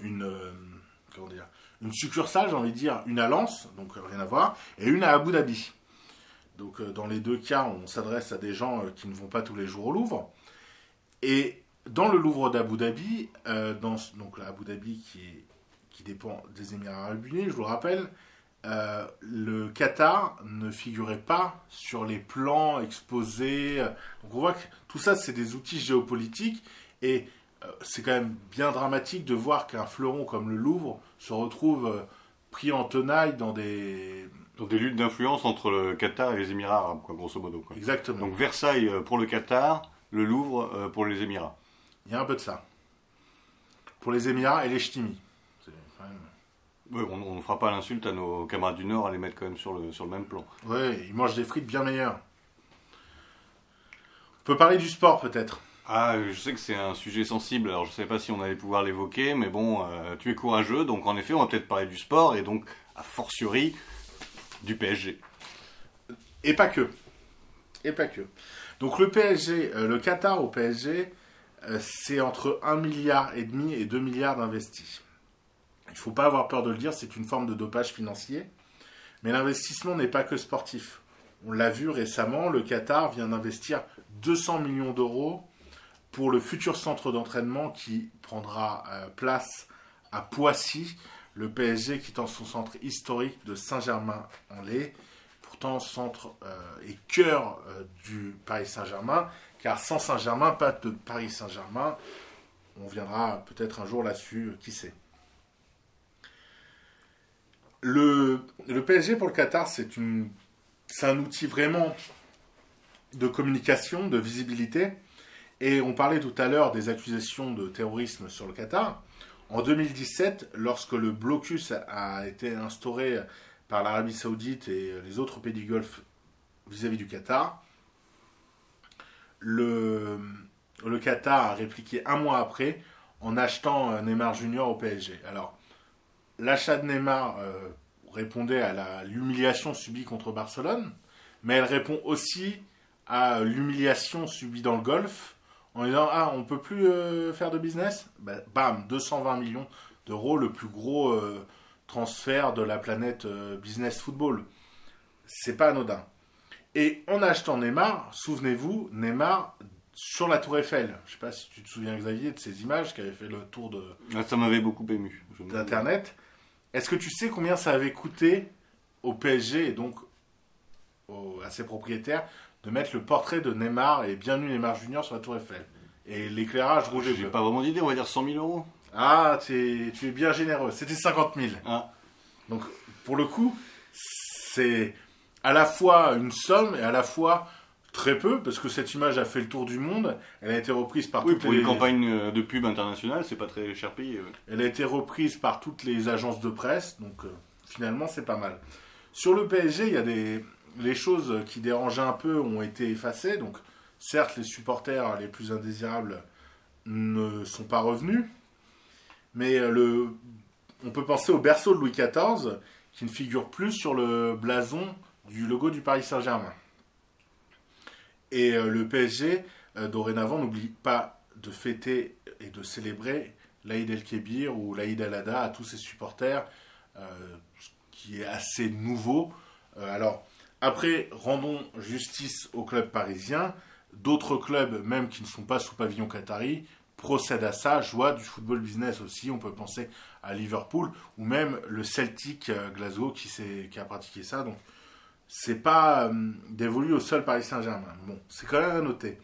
une comment dire une succursale, j'ai envie de dire, une à Lens, donc rien à voir, et une à Abu Dhabi. Donc dans les deux cas, on s'adresse à des gens qui ne vont pas tous les jours au Louvre. Et dans le Louvre d'Abu Dhabi, euh, dans, donc Abu Dhabi qui, qui dépend des Émirats arabes unis, je vous le rappelle, euh, le Qatar ne figurait pas sur les plans exposés. Donc on voit que tout ça, c'est des outils géopolitiques et euh, c'est quand même bien dramatique de voir qu'un fleuron comme le Louvre se retrouve pris en tenaille dans des... Dans des luttes d'influence entre le Qatar et les Émirats arabes, quoi, grosso modo. Quoi. Exactement. Donc Versailles pour le Qatar, le Louvre pour les Émirats. Il y a un peu de ça. Pour les Émirats et les Ch'timis. Oui, on ne fera pas l'insulte à nos camarades du Nord à les mettre quand même sur le, sur le même plan. Oui, ils mangent des frites bien meilleures. On peut parler du sport peut-être. Ah, je sais que c'est un sujet sensible, alors je ne sais pas si on allait pouvoir l'évoquer, mais bon, euh, tu es courageux, donc en effet, on va peut-être parler du sport et donc, a fortiori, du PSG. Et pas que. Et pas que. Donc le PSG, euh, le Qatar au PSG, c'est entre 1 milliard et demi et 2 milliards d'investis. Il ne faut pas avoir peur de le dire, c'est une forme de dopage financier. Mais l'investissement n'est pas que sportif. On l'a vu récemment, le Qatar vient d'investir 200 millions d'euros pour le futur centre d'entraînement qui prendra euh, place à Poissy, le PSG quittant son centre historique de Saint-Germain-en-Laye centre euh, et cœur euh, du Paris Saint-Germain, car sans Saint-Germain, pas de Paris Saint-Germain. On viendra peut-être un jour là-dessus, qui sait. Le, le, PSG pour le Qatar, c'est un outil vraiment de communication, de visibilité. Et on parlait tout à l'heure des accusations de terrorisme sur le Qatar. En 2017, lorsque le blocus a été instauré par l'Arabie Saoudite et les autres pays du Golfe vis-à-vis du Qatar. Le, Qatar a répliqué un mois après en achetant Neymar Junior au PSG. Alors, l'achat de Neymar euh, répondait à l'humiliation subie contre Barcelone, mais elle répond aussi à l'humiliation subie dans le Golfe en disant Ah, on peut plus euh, faire de business? Ben, Bam, 220 millions d'euros, le plus gros euh, transfert de la planète euh, business football. C'est pas anodin. Et en achetant Neymar, souvenez-vous, Neymar sur la Tour Eiffel. Je sais pas si tu te souviens Xavier de ces images qui avaient fait le tour de. Ah, ça m'avait beaucoup ému. D'internet. Est-ce que tu sais combien ça avait coûté au PSG et donc à ses propriétaires de mettre le portrait de Neymar et bienvenue Neymar Junior sur la Tour Eiffel et l'éclairage rouge et bleu? J'ai pas vraiment d'idée, on va dire 100 000 euros. Ah, tu es bien généreux. C'était 50 000. Ah. Donc, pour le coup, c'est à la fois une somme et à la fois très peu, parce que cette image a fait le tour du monde. Elle a été reprise par oui, pour une campagne euh, de pub internationale, c'est pas très cher payé. Elle a été reprise par toutes les agences de presse, donc euh, finalement, c'est pas mal. Sur le PSG, il y a des les choses qui dérangeaient un peu ont été effacées. Donc, certes, les supporters les plus indésirables ne sont pas revenus, mais euh, le, on peut penser au berceau de Louis XIV, qui ne figure plus sur le blason du logo du Paris Saint-Germain. Et euh, le PSG, euh, dorénavant, n'oublie pas de fêter et de célébrer l'Aïd el-Kébir ou l'Aïd al-Adha à tous ses supporters, qui est assez nouveau. alors, après, rendons justice au club parisien. D'autres clubs, même qui ne sont pas sous pavillon qatari, procède à ça, joie du football business aussi. On peut penser à Liverpool ou même le Celtic euh, Glasgow qui, qui a pratiqué ça. Donc, c'est pas euh, dévolu au seul Paris Saint-Germain. Bon, c'est quand même à noter.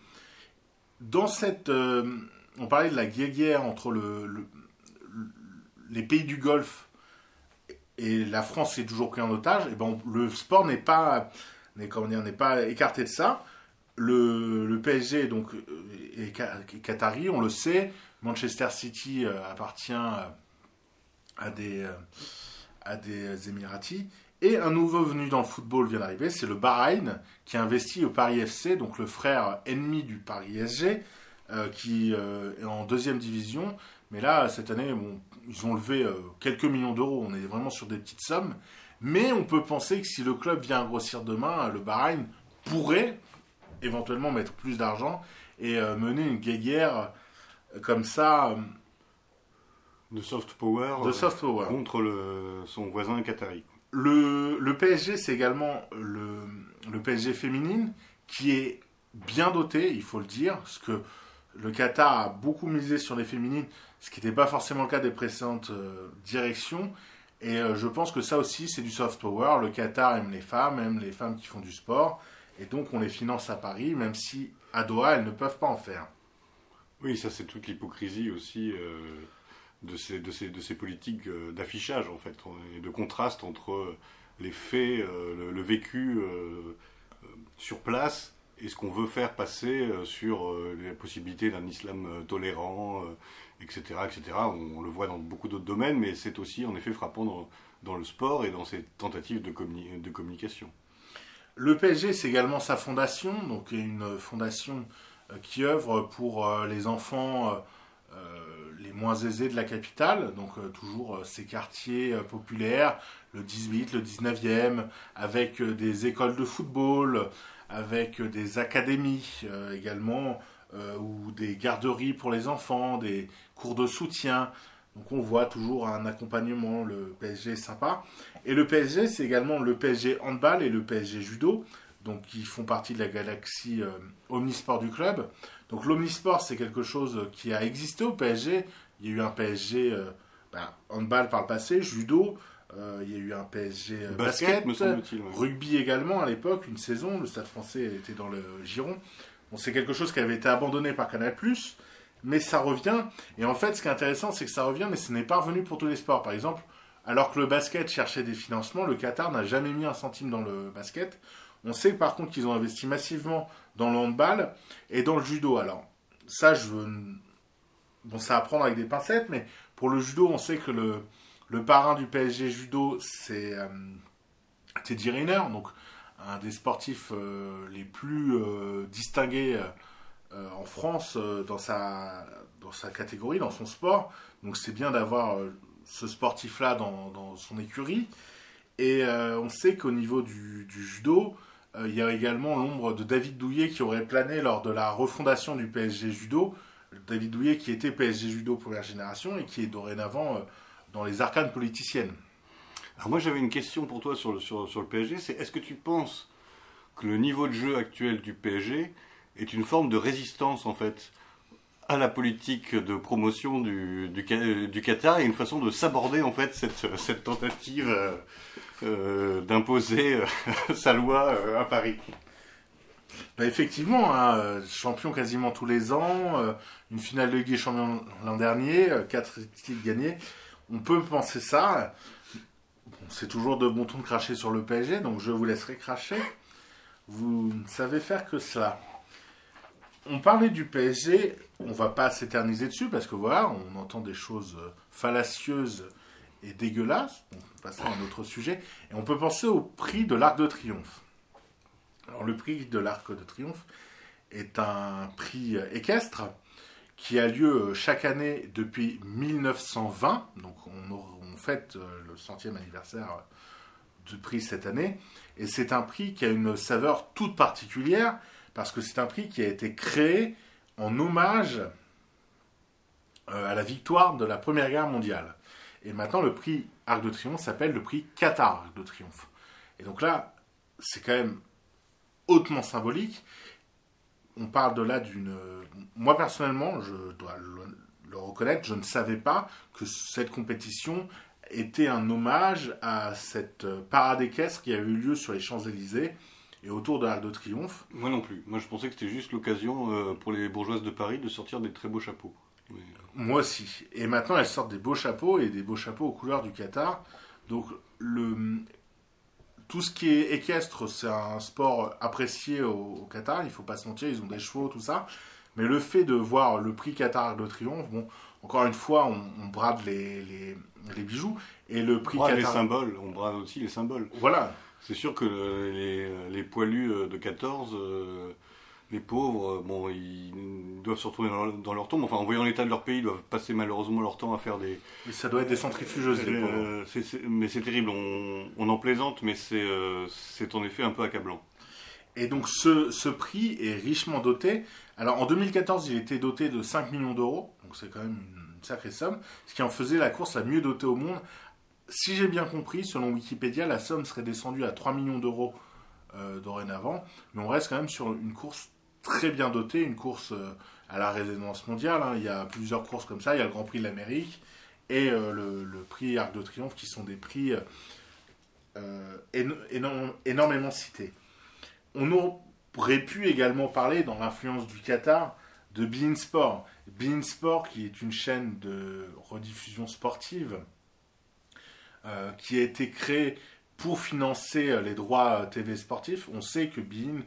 Dans cette, euh, on parlait de la guerre entre le, les pays du Golfe et la France est toujours pris en otage. Et ben, le sport n'est pas, pas écarté de ça. Le, PSG donc est Qatari, on le sait. Manchester City appartient à des à des Émiratis. Et un nouveau venu dans le football vient d'arriver, c'est le Bahreïn, qui a investi au Paris FC, donc le frère ennemi du Paris SG, euh, qui euh, est en deuxième division. Mais là, cette année, ils ont levé euh, quelques millions d'euros. On est vraiment sur des petites sommes. Mais on peut penser que si le club vient grossir demain, le Bahreïn pourrait éventuellement mettre plus d'argent et mener une guerre comme ça de soft power, de soft power. contre le, son voisin qatari. Le, PSG, c'est également le, le, PSG féminine qui est bien doté, il faut le dire, parce que le Qatar a beaucoup misé sur les féminines, ce qui n'était pas forcément le cas des précédentes euh, directions. Et euh, je pense que ça aussi, c'est du soft power. Le Qatar aime les femmes, aime les femmes qui font du sport. Et donc, on les finance à Paris, même si à Doha, elles ne peuvent pas en faire. Oui, ça, c'est toute l'hypocrisie aussi. Euh, de ces, politiques euh, d'affichage, en fait, et de contraste entre les faits, euh, le, vécu euh, sur place et ce qu'on veut faire passer sur la possibilité d'un islam tolérant, etc., etc. On, le voit dans beaucoup d'autres domaines, mais c'est aussi en effet frappant dans, le sport et dans ces tentatives de communication. Le PSG, c'est également sa fondation, donc une fondation qui œuvre pour les enfants les moins aisés de la capitale, donc euh, toujours euh, ces quartiers euh, populaires, le 18, le 19e, avec des écoles de football, avec des académies également, ou des garderies pour les enfants, des cours de soutien. Donc on voit toujours un accompagnement, le PSG sympa. Et le PSG, c'est également le PSG handball et le PSG judo, donc qui font partie de la galaxie omnisport du club. Donc l'omnisport, c'est quelque chose qui a existé au PSG. Il y a eu un PSG euh, ben, handball par le passé, judo. Euh, il y a eu un PSG euh, basket, rugby également à l'époque, une saison. Le Stade Français était dans le giron. Bon, c'est quelque chose qui avait été abandonné par Canal+, mais ça revient. Et en fait, ce qui est intéressant, c'est que ça revient, mais ce n'est pas revenu pour tous les sports. Par exemple, alors que le basket cherchait des financements, le Qatar n'a jamais mis un centime dans le basket. On sait par contre qu'ils ont investi massivement dans le handball et dans le judo. Alors, ça, je veux. Bon, ça à prendre avec des pincettes, mais pour le judo, on sait que le, parrain du PSG judo, c'est euh, Teddy Riner, donc un des sportifs euh, les plus euh, distingués en France dans, sa, dans catégorie, dans son sport. Donc, c'est bien d'avoir ce sportif-là dans, son écurie. Et on sait qu'au niveau du, du judo, il y a également l'ombre de David Douillet qui aurait plané lors de la refondation du PSG Judo. David Douillet qui était PSG Judo première génération et qui est dorénavant euh, dans les arcanes politiciennes. Alors moi j'avais une question pour toi sur le, PSG, c'est est-ce que tu penses que le niveau de jeu actuel du PSG est une forme de résistance en fait à la politique de promotion du, Qatar et une façon de s'aborder en fait cette, tentative euh, euh, d'imposer sa loi à Paris? Bah effectivement, hein, champion quasiment tous les ans, une finale de Ligue des Champions l'an dernier, quatre titres gagnés. On peut penser ça. c'est toujours de bon ton de cracher sur le PSG, donc je vous laisserai cracher. Vous ne savez faire que cela. On parlait du PSG, on va pas s'éterniser dessus parce que voilà, on entend des choses fallacieuses et dégueulasse. passons à un autre sujet. Et on peut penser au prix de l'Arc de Triomphe. Le prix de l'Arc de Triomphe est un prix équestre qui a lieu chaque année depuis 1920. Donc, on, fête euh, le centième anniversaire du prix cette année. Et c'est un prix qui a une saveur toute particulière parce que c'est un prix qui a été créé en hommage euh, à la victoire de la Première Guerre mondiale. Et maintenant, le prix Arc de Triomphe s'appelle le prix Qatar Arc de Triomphe. Et donc là, c'est quand même hautement symbolique. On parle de là d'une... Moi, personnellement, je dois le, reconnaître, je ne savais pas que cette compétition était un hommage à cette parade équestre qui a eu lieu sur les Champs-Élysées et autour de l'Arc de Triomphe. Moi non plus. Moi je pensais que c'était juste l'occasion euh, pour les bourgeoises de Paris de sortir des très beaux chapeaux. Mais- Moi aussi. Et maintenant, elles sortent des beaux chapeaux et des beaux chapeaux aux couleurs du Qatar. Donc, le, tout ce qui est équestre, c'est un sport apprécié au, au Qatar. Il faut pas se mentir, ils ont des chevaux, tout ça. Mais le fait de voir le prix Qatar de Triomphe, bon, encore une fois, on, on brade les, les, les bijoux. Et le On prix brade les Qatar. symboles, on brade aussi les symboles. Voilà. C'est sûr que le- les, les poilus de 14, euh, les pauvres, euh, bon, ils doivent se retrouver dans leur, dans leur tombe. Enfin, en voyant l'état de leur pays, ils doivent passer malheureusement leur temps à faire des. Mais ça doit être des centrifugeuses, les pauvres. Euh, c'est- mais c'est terrible, on, on en plaisante, mais c'est euh, c'est en effet un peu accablant. Et donc ce, ce prix est richement doté. Alors en 2014, il était doté de 5 millions d'euros, donc c'est quand même une sacrée somme, ce qui en faisait la course la mieux dotée au monde. Si j'ai bien compris, selon Wikipédia, la somme serait descendue à 3 millions d'euros euh, dorénavant, mais on reste quand même sur une course très bien dotée, une course euh, à la résonance mondiale. hein. Il y a plusieurs courses comme ça, il y a le Grand Prix de l'Amérique et euh, le, prix Arc de Triomphe qui sont des prix euh, éno- éno- énormément cités. On aurait pu également parler, dans l'influence du Qatar, de Bein Sport. Bein Sport, qui est une chaîne de rediffusion sportive, qui a été créée pour financer les droits TV sportifs. On sait que Bein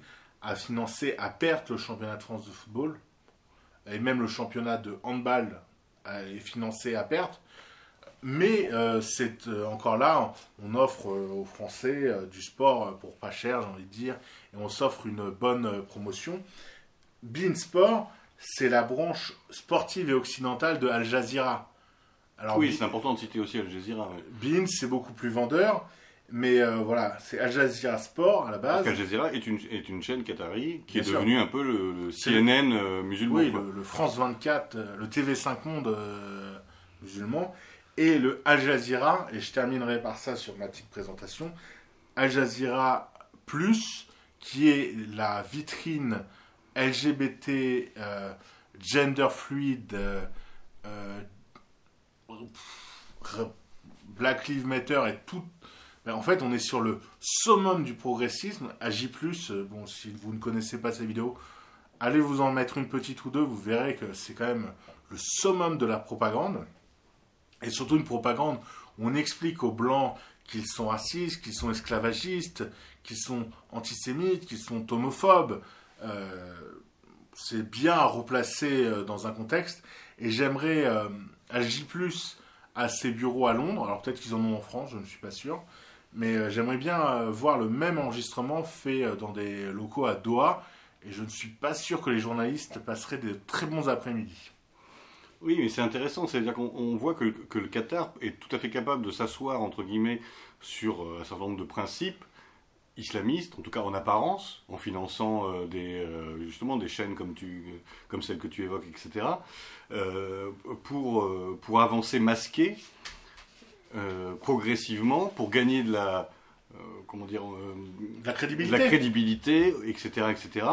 a financé à perte le championnat de France de football, et même le championnat de handball est financé à perte. Mais euh, c'est euh, encore là, on offre euh, aux Français du sport pour pas cher, j'ai envie de dire, et on s'offre une bonne promotion. Bein Sport, c'est la branche sportive et occidentale de Al Jazeera. Alors, oui, c'est important de citer aussi Al Jazeera. ouais. Bein, c'est beaucoup plus vendeur, mais euh, voilà, c'est Al Jazeera Sport à la Parce base. qu'Al Jazeera est une, est une chaîne qatari qui Bien est sûr. devenue un peu le, CNN euh, musulman. Oui, le, le France 24, euh, le TV5 Monde euh, musulman, et le Al Jazeera, et je terminerai par ça sur ma petite présentation, Al Jazeera Plus, qui est la vitrine LGBT, gender fluide, pff, Black Lives Matter et tout. Ben, en fait, on est sur le summum du progressisme. À J+, euh, bon, si vous ne connaissez pas ces vidéos, allez vous en mettre une petite ou deux, vous verrez que c'est quand même le summum de la propagande. Et surtout une propagande où on explique aux Blancs qu'ils sont racistes, qu'ils sont esclavagistes, qu'ils sont antisémites, qu'ils sont homophobes. Euh, c'est bien à replacer euh, dans un contexte. Et j'aimerais euh, à ses bureaux à Londres, alors peut-être qu'ils en ont en France, je ne suis pas sûr, mais euh, j'aimerais bien euh, voir le même enregistrement fait euh, dans des locaux à Doha, et je ne suis pas sûr que les journalistes passeraient de très bons après-midi. Oui, mais c'est intéressant, c'est-à-dire qu'on on voit que, le Qatar est tout à fait capable de s'asseoir, entre guillemets, sur un certain nombre de principes islamistes, en tout cas en apparence, en finançant justement des chaînes comme, tu, comme celle que tu évoques, etc., pour, avancer masqué, progressivement, pour gagner de la, euh, comment dire, euh, La de crédibilité la crédibilité, etc., etc.,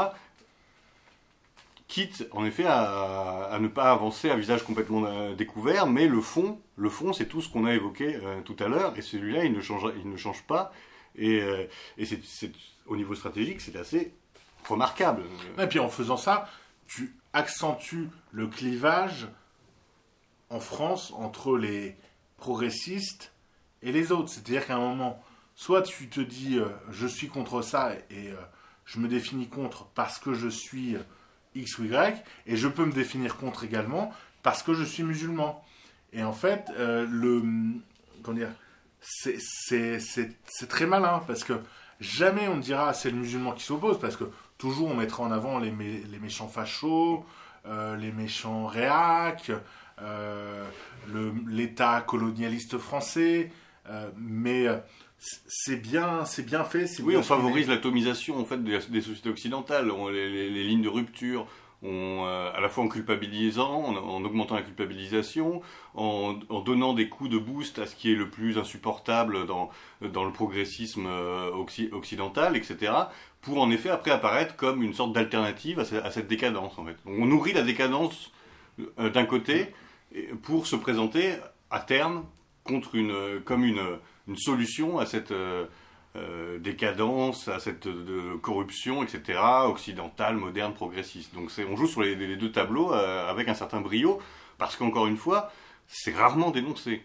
quitte en effet à, à ne pas avancer à visage complètement euh, découvert, mais le fond, le fond, c'est tout ce qu'on a évoqué euh, tout à l'heure, et celui-là, il ne change, il ne change pas, et, euh, et c'est, c'est- au niveau stratégique, c'est assez remarquable. Et puis en faisant ça, tu accentues le clivage en France entre les progressistes et les autres. C'est-à-dire qu'à un moment, soit tu te dis euh, je suis contre ça et euh, je me définis contre parce que je suis euh, X ou Y, et je peux me définir contre également parce que je suis musulman. Et en fait, c'est très malin parce que jamais on dira c'est le musulman qui s'oppose parce que toujours on mettra en avant les, mé- les méchants fachos, les méchants réacs, l'État colonialiste français, euh, mais euh, c'est bien, c'est bien fait. Oui, bien on favorise l'atomisation en fait des, des sociétés occidentales, On- les, les- les lignes de rupture, on, euh, à la fois en culpabilisant, en, en augmentant la culpabilisation, en, en donnant des coups de boost à ce qui est le plus insupportable dans, dans le progressisme euh, occi- occidental, etc. Pour en effet après apparaître comme une sorte d'alternative à, ce- à cette décadence en fait. Donc, on nourrit la décadence euh, d'un côté pour se présenter à terme contre une, comme une, solution à cette, euh, euh, décadence, à cette corruption, etc., occidentale, moderne, progressiste. Donc on joue sur les, deux tableaux avec un certain brio, parce qu'encore une fois, c'est rarement dénoncé.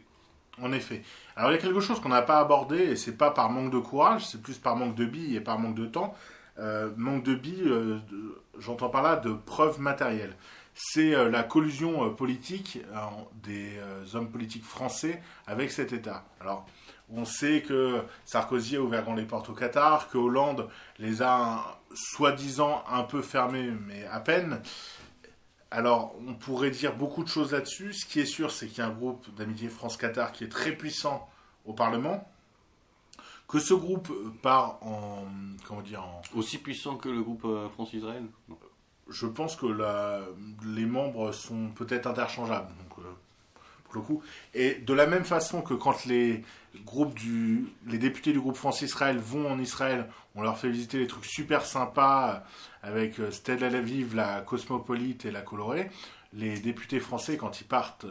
En effet. Alors il y a quelque chose qu'on n'a pas abordé, et c'est pas par manque de courage, c'est plus par manque de billes et par manque de temps. Manque de billes, j'entends par là de preuves matérielles. C'est la collusion politique des hommes politiques français avec cet État. Alors, on sait que Sarkozy a ouvert les portes au Qatar, que Hollande les a soi-disant un peu fermées, mais à peine. Alors, on pourrait dire beaucoup de choses là-dessus. Ce qui est sûr, c'est qu'il y a un groupe d'amitié France-Qatar qui est très puissant au Parlement. Que ce groupe part en. Comment dire Aussi puissant que le groupe euh, France-Israël? Je pense que les membres sont peut-être interchangeables. Euh, pour le coup. Et de la même façon que quand les, groupes les députés du groupe France-Israël vont en Israël, on leur fait visiter des trucs super sympas avec euh, Stella Aviv, la Cosmopolite et la Colorée. Les députés français, quand ils partent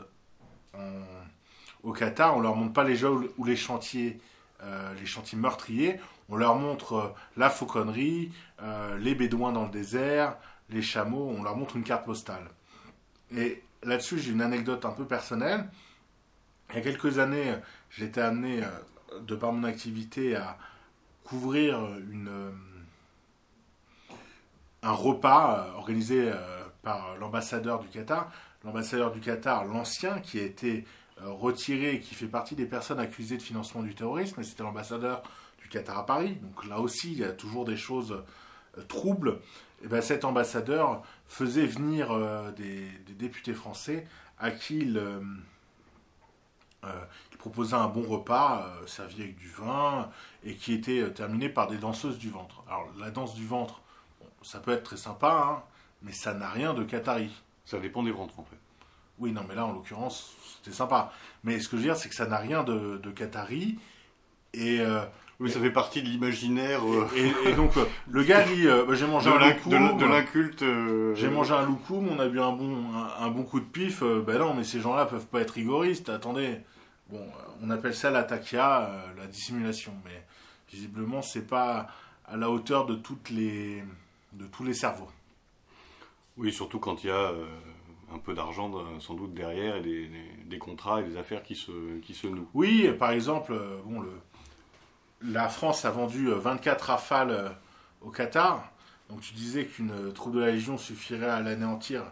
au Qatar, on leur montre pas les jeux ou les chantiers, euh, les chantiers meurtriers. On leur montre la fauconnerie, les bédouins dans le désert, les chameaux. On leur montre une carte postale. Et là-dessus, j'ai une anecdote un peu personnelle. Il y a quelques années, j'étais amené, euh, de par mon activité, à couvrir euh, un repas euh, organisé par l'ambassadeur du Qatar. L'ambassadeur du Qatar, l'ancien, qui a été retiré et qui fait partie des personnes accusées de financement du terrorisme, c'était l'ambassadeur du Qatar à Paris. Donc là aussi, il y a toujours des choses troubles. Et ben, cet ambassadeur faisait venir des, députés français à qui il, euh, il proposait un bon repas euh, servi avec du vin et qui était euh, terminé par des danseuses du ventre. Alors la danse du ventre, ça peut être très sympa, hein, mais ça n'a rien de Qatari. Ça dépend des ventres en fait. Oui, non, mais là en l'occurrence, c'était sympa. Mais ce que je veux dire, c'est que ça n'a rien de, de Qatari. Et. Oui, ça fait partie de l'imaginaire. Et, donc, le gars dit bah, J'ai mangé un loukoum. De l'inculte. J'ai mangé un loukoum, on a bu un bon, un, bon coup de pif. ben non, mais ces gens-là peuvent pas être rigoristes. Attendez. Bon, euh, on appelle ça la euh, la dissimulation, mais visiblement, c'est pas à la hauteur de, toutes les, de tous les cerveaux. Oui, surtout quand il y a euh, un peu d'argent sans doute derrière et des, des, contrats et des affaires qui se, qui se nouent. Oui, par exemple, bon, le, la France a vendu 24 rafales au Qatar. Donc tu disais qu'une troupe de la Légion suffirait à l'anéantir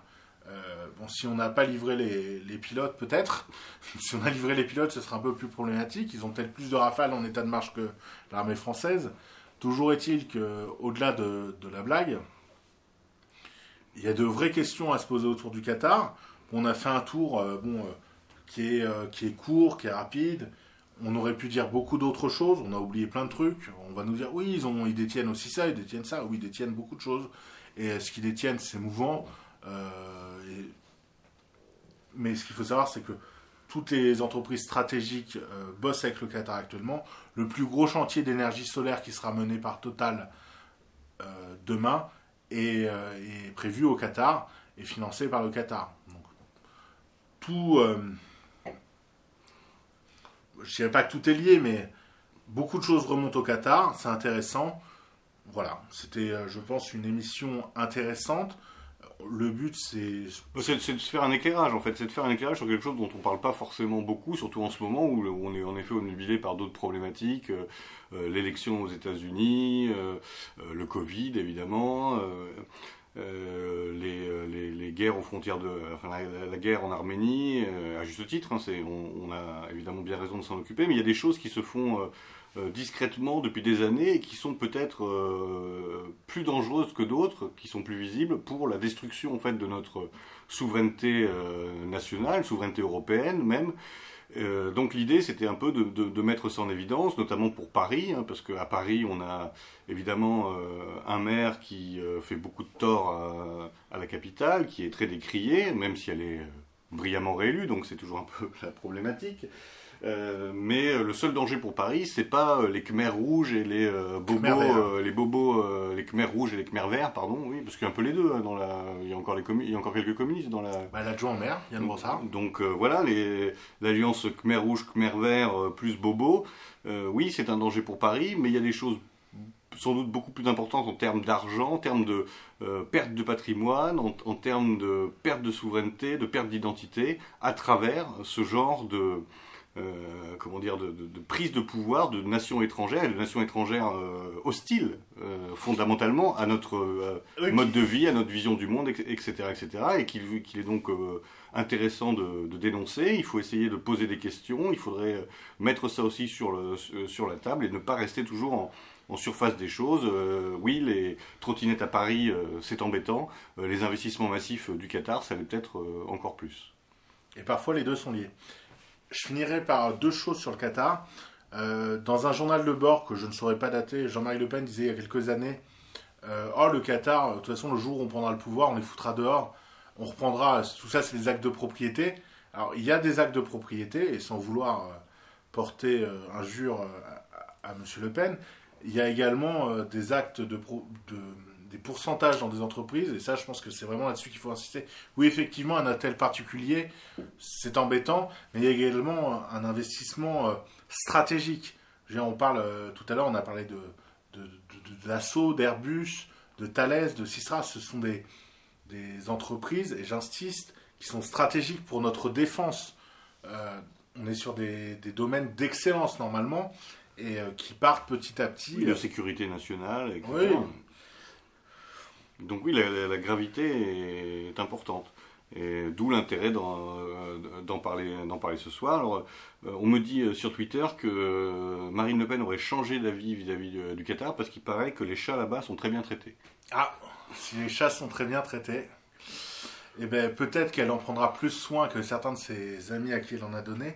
euh, bon, si on n'a pas livré les, pilotes, peut-être. si on a livré les pilotes, ce sera un peu plus problématique. Ils ont peut-être plus de rafales en état de marche que l'armée française. Toujours est-il qu'au-delà de, la blague, il y a de vraies questions à se poser autour du Qatar. On a fait un tour euh, bon, euh, qui est court, qui est rapide. On aurait pu dire beaucoup d'autres choses. On a oublié plein de trucs. On va nous dire oui, ils, détiennent aussi ça, ils détiennent ça. Oui, ils détiennent beaucoup de choses. Et ce qu'ils détiennent, c'est mouvant. Euh, mais ce qu'il faut savoir, c'est que toutes les entreprises stratégiques euh, bossent avec le Qatar actuellement. Le plus gros chantier d'énergie solaire qui sera mené par Total euh, demain est, prévu au Qatar et financé par le Qatar. Tout. Je ne dirais pas que tout est lié, mais beaucoup de choses remontent au Qatar. C'est intéressant. Voilà, c'était, je pense, une émission intéressante le but, c'est... c'est... de faire un éclairage, en fait. C'est de faire un éclairage sur quelque chose dont on ne parle pas forcément beaucoup, surtout en ce moment où on est en effet omnubilé par d'autres problématiques. Euh, euh, l'élection aux États-Unis, euh, le Covid, évidemment. Les, guerres aux frontières de, enfin, la, guerre en Arménie, à juste titre, hein, on, on, a évidemment bien raison de s'en occuper, mais il y a des choses qui se font euh, discrètement depuis des années et qui sont peut-être euh, plus dangereuses que d'autres, qui sont plus visibles pour la destruction en fait de notre souveraineté euh, nationale, souveraineté européenne même. Donc l'idée c'était un peu de, mettre ça en évidence, notamment pour Paris, hein, parce qu'à Paris on a évidemment un maire qui fait beaucoup de tort à, la capitale, qui est très décrié, même si elle est brillamment réélue, donc c'est toujours un peu la problématique. Euh, mais euh, le seul danger pour Paris, c'est pas euh, les Khmers rouges et les euh, bobos, euh, les bobos, les Khmers rouges et les Khmers verts, pardon, oui, parce qu'il y a un peu les deux. hein, dans la, il y a encore les il y a encore quelques communistes dans la. Bah, L'adjoint au maire, Yann Brossard. Donc euh, voilà, l'alliance Khmer rouge, Khmer vert plus bobo, euh, oui, c'est un danger pour Paris, mais il y a des choses sans doute beaucoup plus importantes en termes d'argent, en termes de euh, perte de patrimoine, en, en termes de perte de souveraineté, de perte d'identité, à travers ce genre de, euh, comment dire, de, de- de prise de pouvoir de nations étrangères et de nations étrangères euh, hostiles euh, fondamentalement à notre mode de vie, à notre vision du monde, etc., etc., et qu'il est donc intéressant de, de dénoncer. Il faut essayer de poser des questions. Il faudrait mettre ça aussi sur, le, sur la table et ne pas rester toujours en, en surface des choses. Euh, oui, les trottinettes à Paris, euh, c'est embêtant. Euh, les investissements massifs du Qatar, ça l'est peut-être encore plus. Et parfois, les deux sont liés. Je finirai par deux choses sur le Qatar. Euh, dans un journal de bord que je ne saurais pas dater, Jean-Marie Le Pen disait il y a quelques années euh, Oh, le Qatar, de toute façon, le jour où on prendra le pouvoir, on les foutra dehors. On reprendra. Tout ça, c'est des actes de propriété. Alors, il y a des actes de propriété, et sans vouloir euh, porter injure à, M. Le Pen, il y a également des actes de- des pourcentages dans des entreprises, et ça, je pense que c'est vraiment là-dessus qu'il faut insister. Oui, effectivement, un hôtel particulier, c'est embêtant, mais il y a également un investissement euh, stratégique. Dire, on parle, euh, tout à l'heure, on a parlé de, de, de, de- de Dassault, d'Airbus, de Thales, de Sistra. Ce sont des, des entreprises, et j'insiste, qui sont stratégiques pour notre défense. Euh, on est sur des, des domaines d'excellence normalement, et euh, qui partent petit à petit. Oui, de sécurité nationale, etc. Oui. Donc oui, la, gravité est importante. Et d'où l'intérêt d'en euh, parler, parler ce soir. Alors, euh, on me dit euh, sur Twitter que Marine Le Pen aurait changé d'avis vis-à-vis du, du Qatar parce qu'il paraît que les chats là-bas sont très bien traités. Ah, si les chats sont très bien traités, eh ben, peut-être qu'elle en prendra plus soin que certains de ses amis à qui elle en a donné.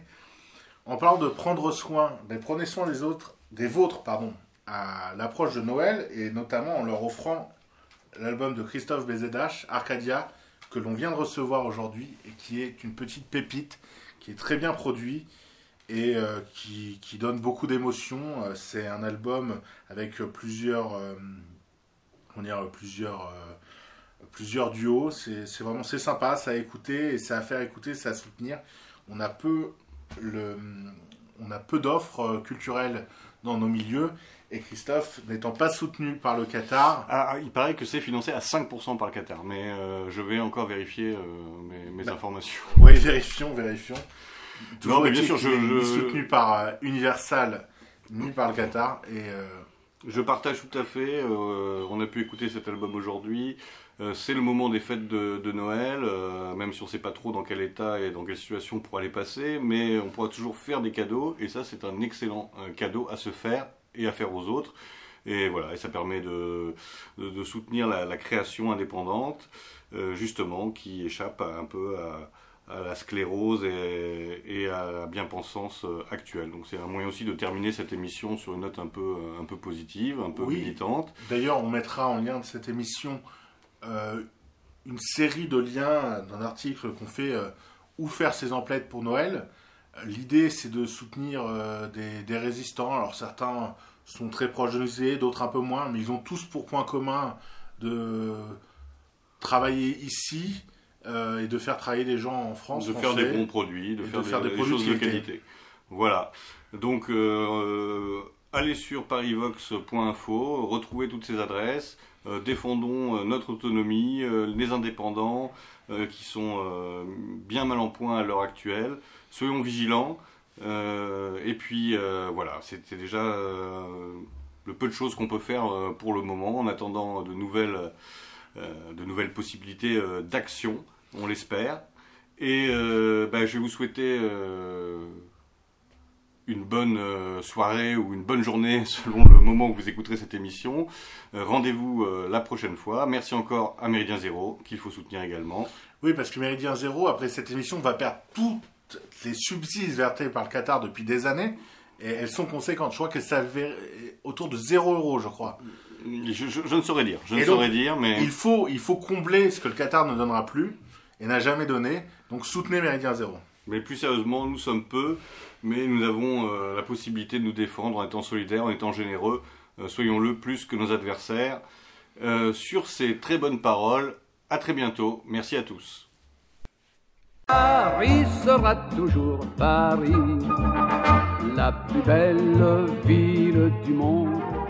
En parlant de prendre soin, ben, prenez soin des autres, des vôtres, pardon, à l'approche de Noël et notamment en leur offrant l'album de Christophe Bézédache, Arcadia, que l'on vient de recevoir aujourd'hui et qui est une petite pépite, qui est très bien produit et euh, qui, donne beaucoup d'émotions. Euh, C'est un album avec plusieurs, euh, on dirait, plusieurs, plusieurs duos. C'est c'est vraiment c'est sympa, ça à écouter et ça à faire écouter, ça à soutenir. On a peu le, on a peu d'offres culturelles dans nos milieux. Et Christophe, n'étant pas soutenu par le Qatar, Ah, ah, il paraît que c'est financé à 5% par le Qatar, mais euh, je vais encore vérifier euh, mes, mes Bah, informations. Oui, vérifions, vérifions. Non, mais bien sûr, je- ni je- soutenu par euh, Universal ni par le Qatar. Et Je partage tout à fait. on a pu écouter cet album aujourd'hui. C'est le moment des fêtes de, de Noël, même si on ne sait pas trop dans quel état et dans quelle situation pour aller passer, mais on pourra toujours faire des cadeaux, et ça c'est un excellent cadeau à se faire et à faire aux autres. Et voilà, et ça permet de, de, de soutenir la, la création indépendante, euh, justement, qui échappe à- un peu à, à la sclérose et, et à la bien-pensance euh, actuelle. Donc c'est un moyen aussi de terminer cette émission sur une note un peu, euh, un peu positive, un peu Oui. militante. d'ailleurs, on mettra en lien de cette émission euh, une série de liens d'un article qu'on fait euh, Où faire ses emplettes pour Noël. L'idée, c'est de soutenir euh, des, des résistants. Alors certains sont très proches de nous, d'autres un peu moins, mais ils ont tous pour point commun de travailler ici euh, et de faire travailler des gens en France. de faire des bons produits, de faire, de des, faire des des produits choses de qualité. Voilà. Donc, euh, allez sur parivox.info, retrouvez toutes ces adresses, euh, défendons notre autonomie, les indépendants qui sont bien mal en point à l'heure actuelle. Soyons vigilants. euh, et puis, euh, voilà, c'était déjà euh, le peu de choses qu'on peut faire pour le moment, en attendant de nouvelles, de nouvelles possibilités d'action, on l'espère. Et bah, je vais vous souhaiter une bonne soirée ou une bonne journée selon le moment où vous écouterez cette émission. Rendez-vous la prochaine fois. Merci encore à Méridien Zéro, qu'il faut soutenir également. Oui, parce que Méridien Zéro, après cette émission, va perdre toutes les subsides versés par le Qatar depuis des années, et elles sont conséquentes. Je crois que ça euh, autour de 0 euros, je crois. Je, ne saurais dire. Je ne saurais dire, mais il faut, il faut combler ce que le Qatar ne donnera plus et n'a jamais donné. Donc soutenez Méridien Zéro. Mais plus sérieusement, nous sommes peu, mais nous avons euh, la possibilité de nous défendre en étant solidaires, en étant généreux. Euh, Soyons-le plus que nos adversaires. Sur ces très bonnes paroles, à très bientôt. Merci à tous. Paris sera toujours Paris, la plus belle ville du monde.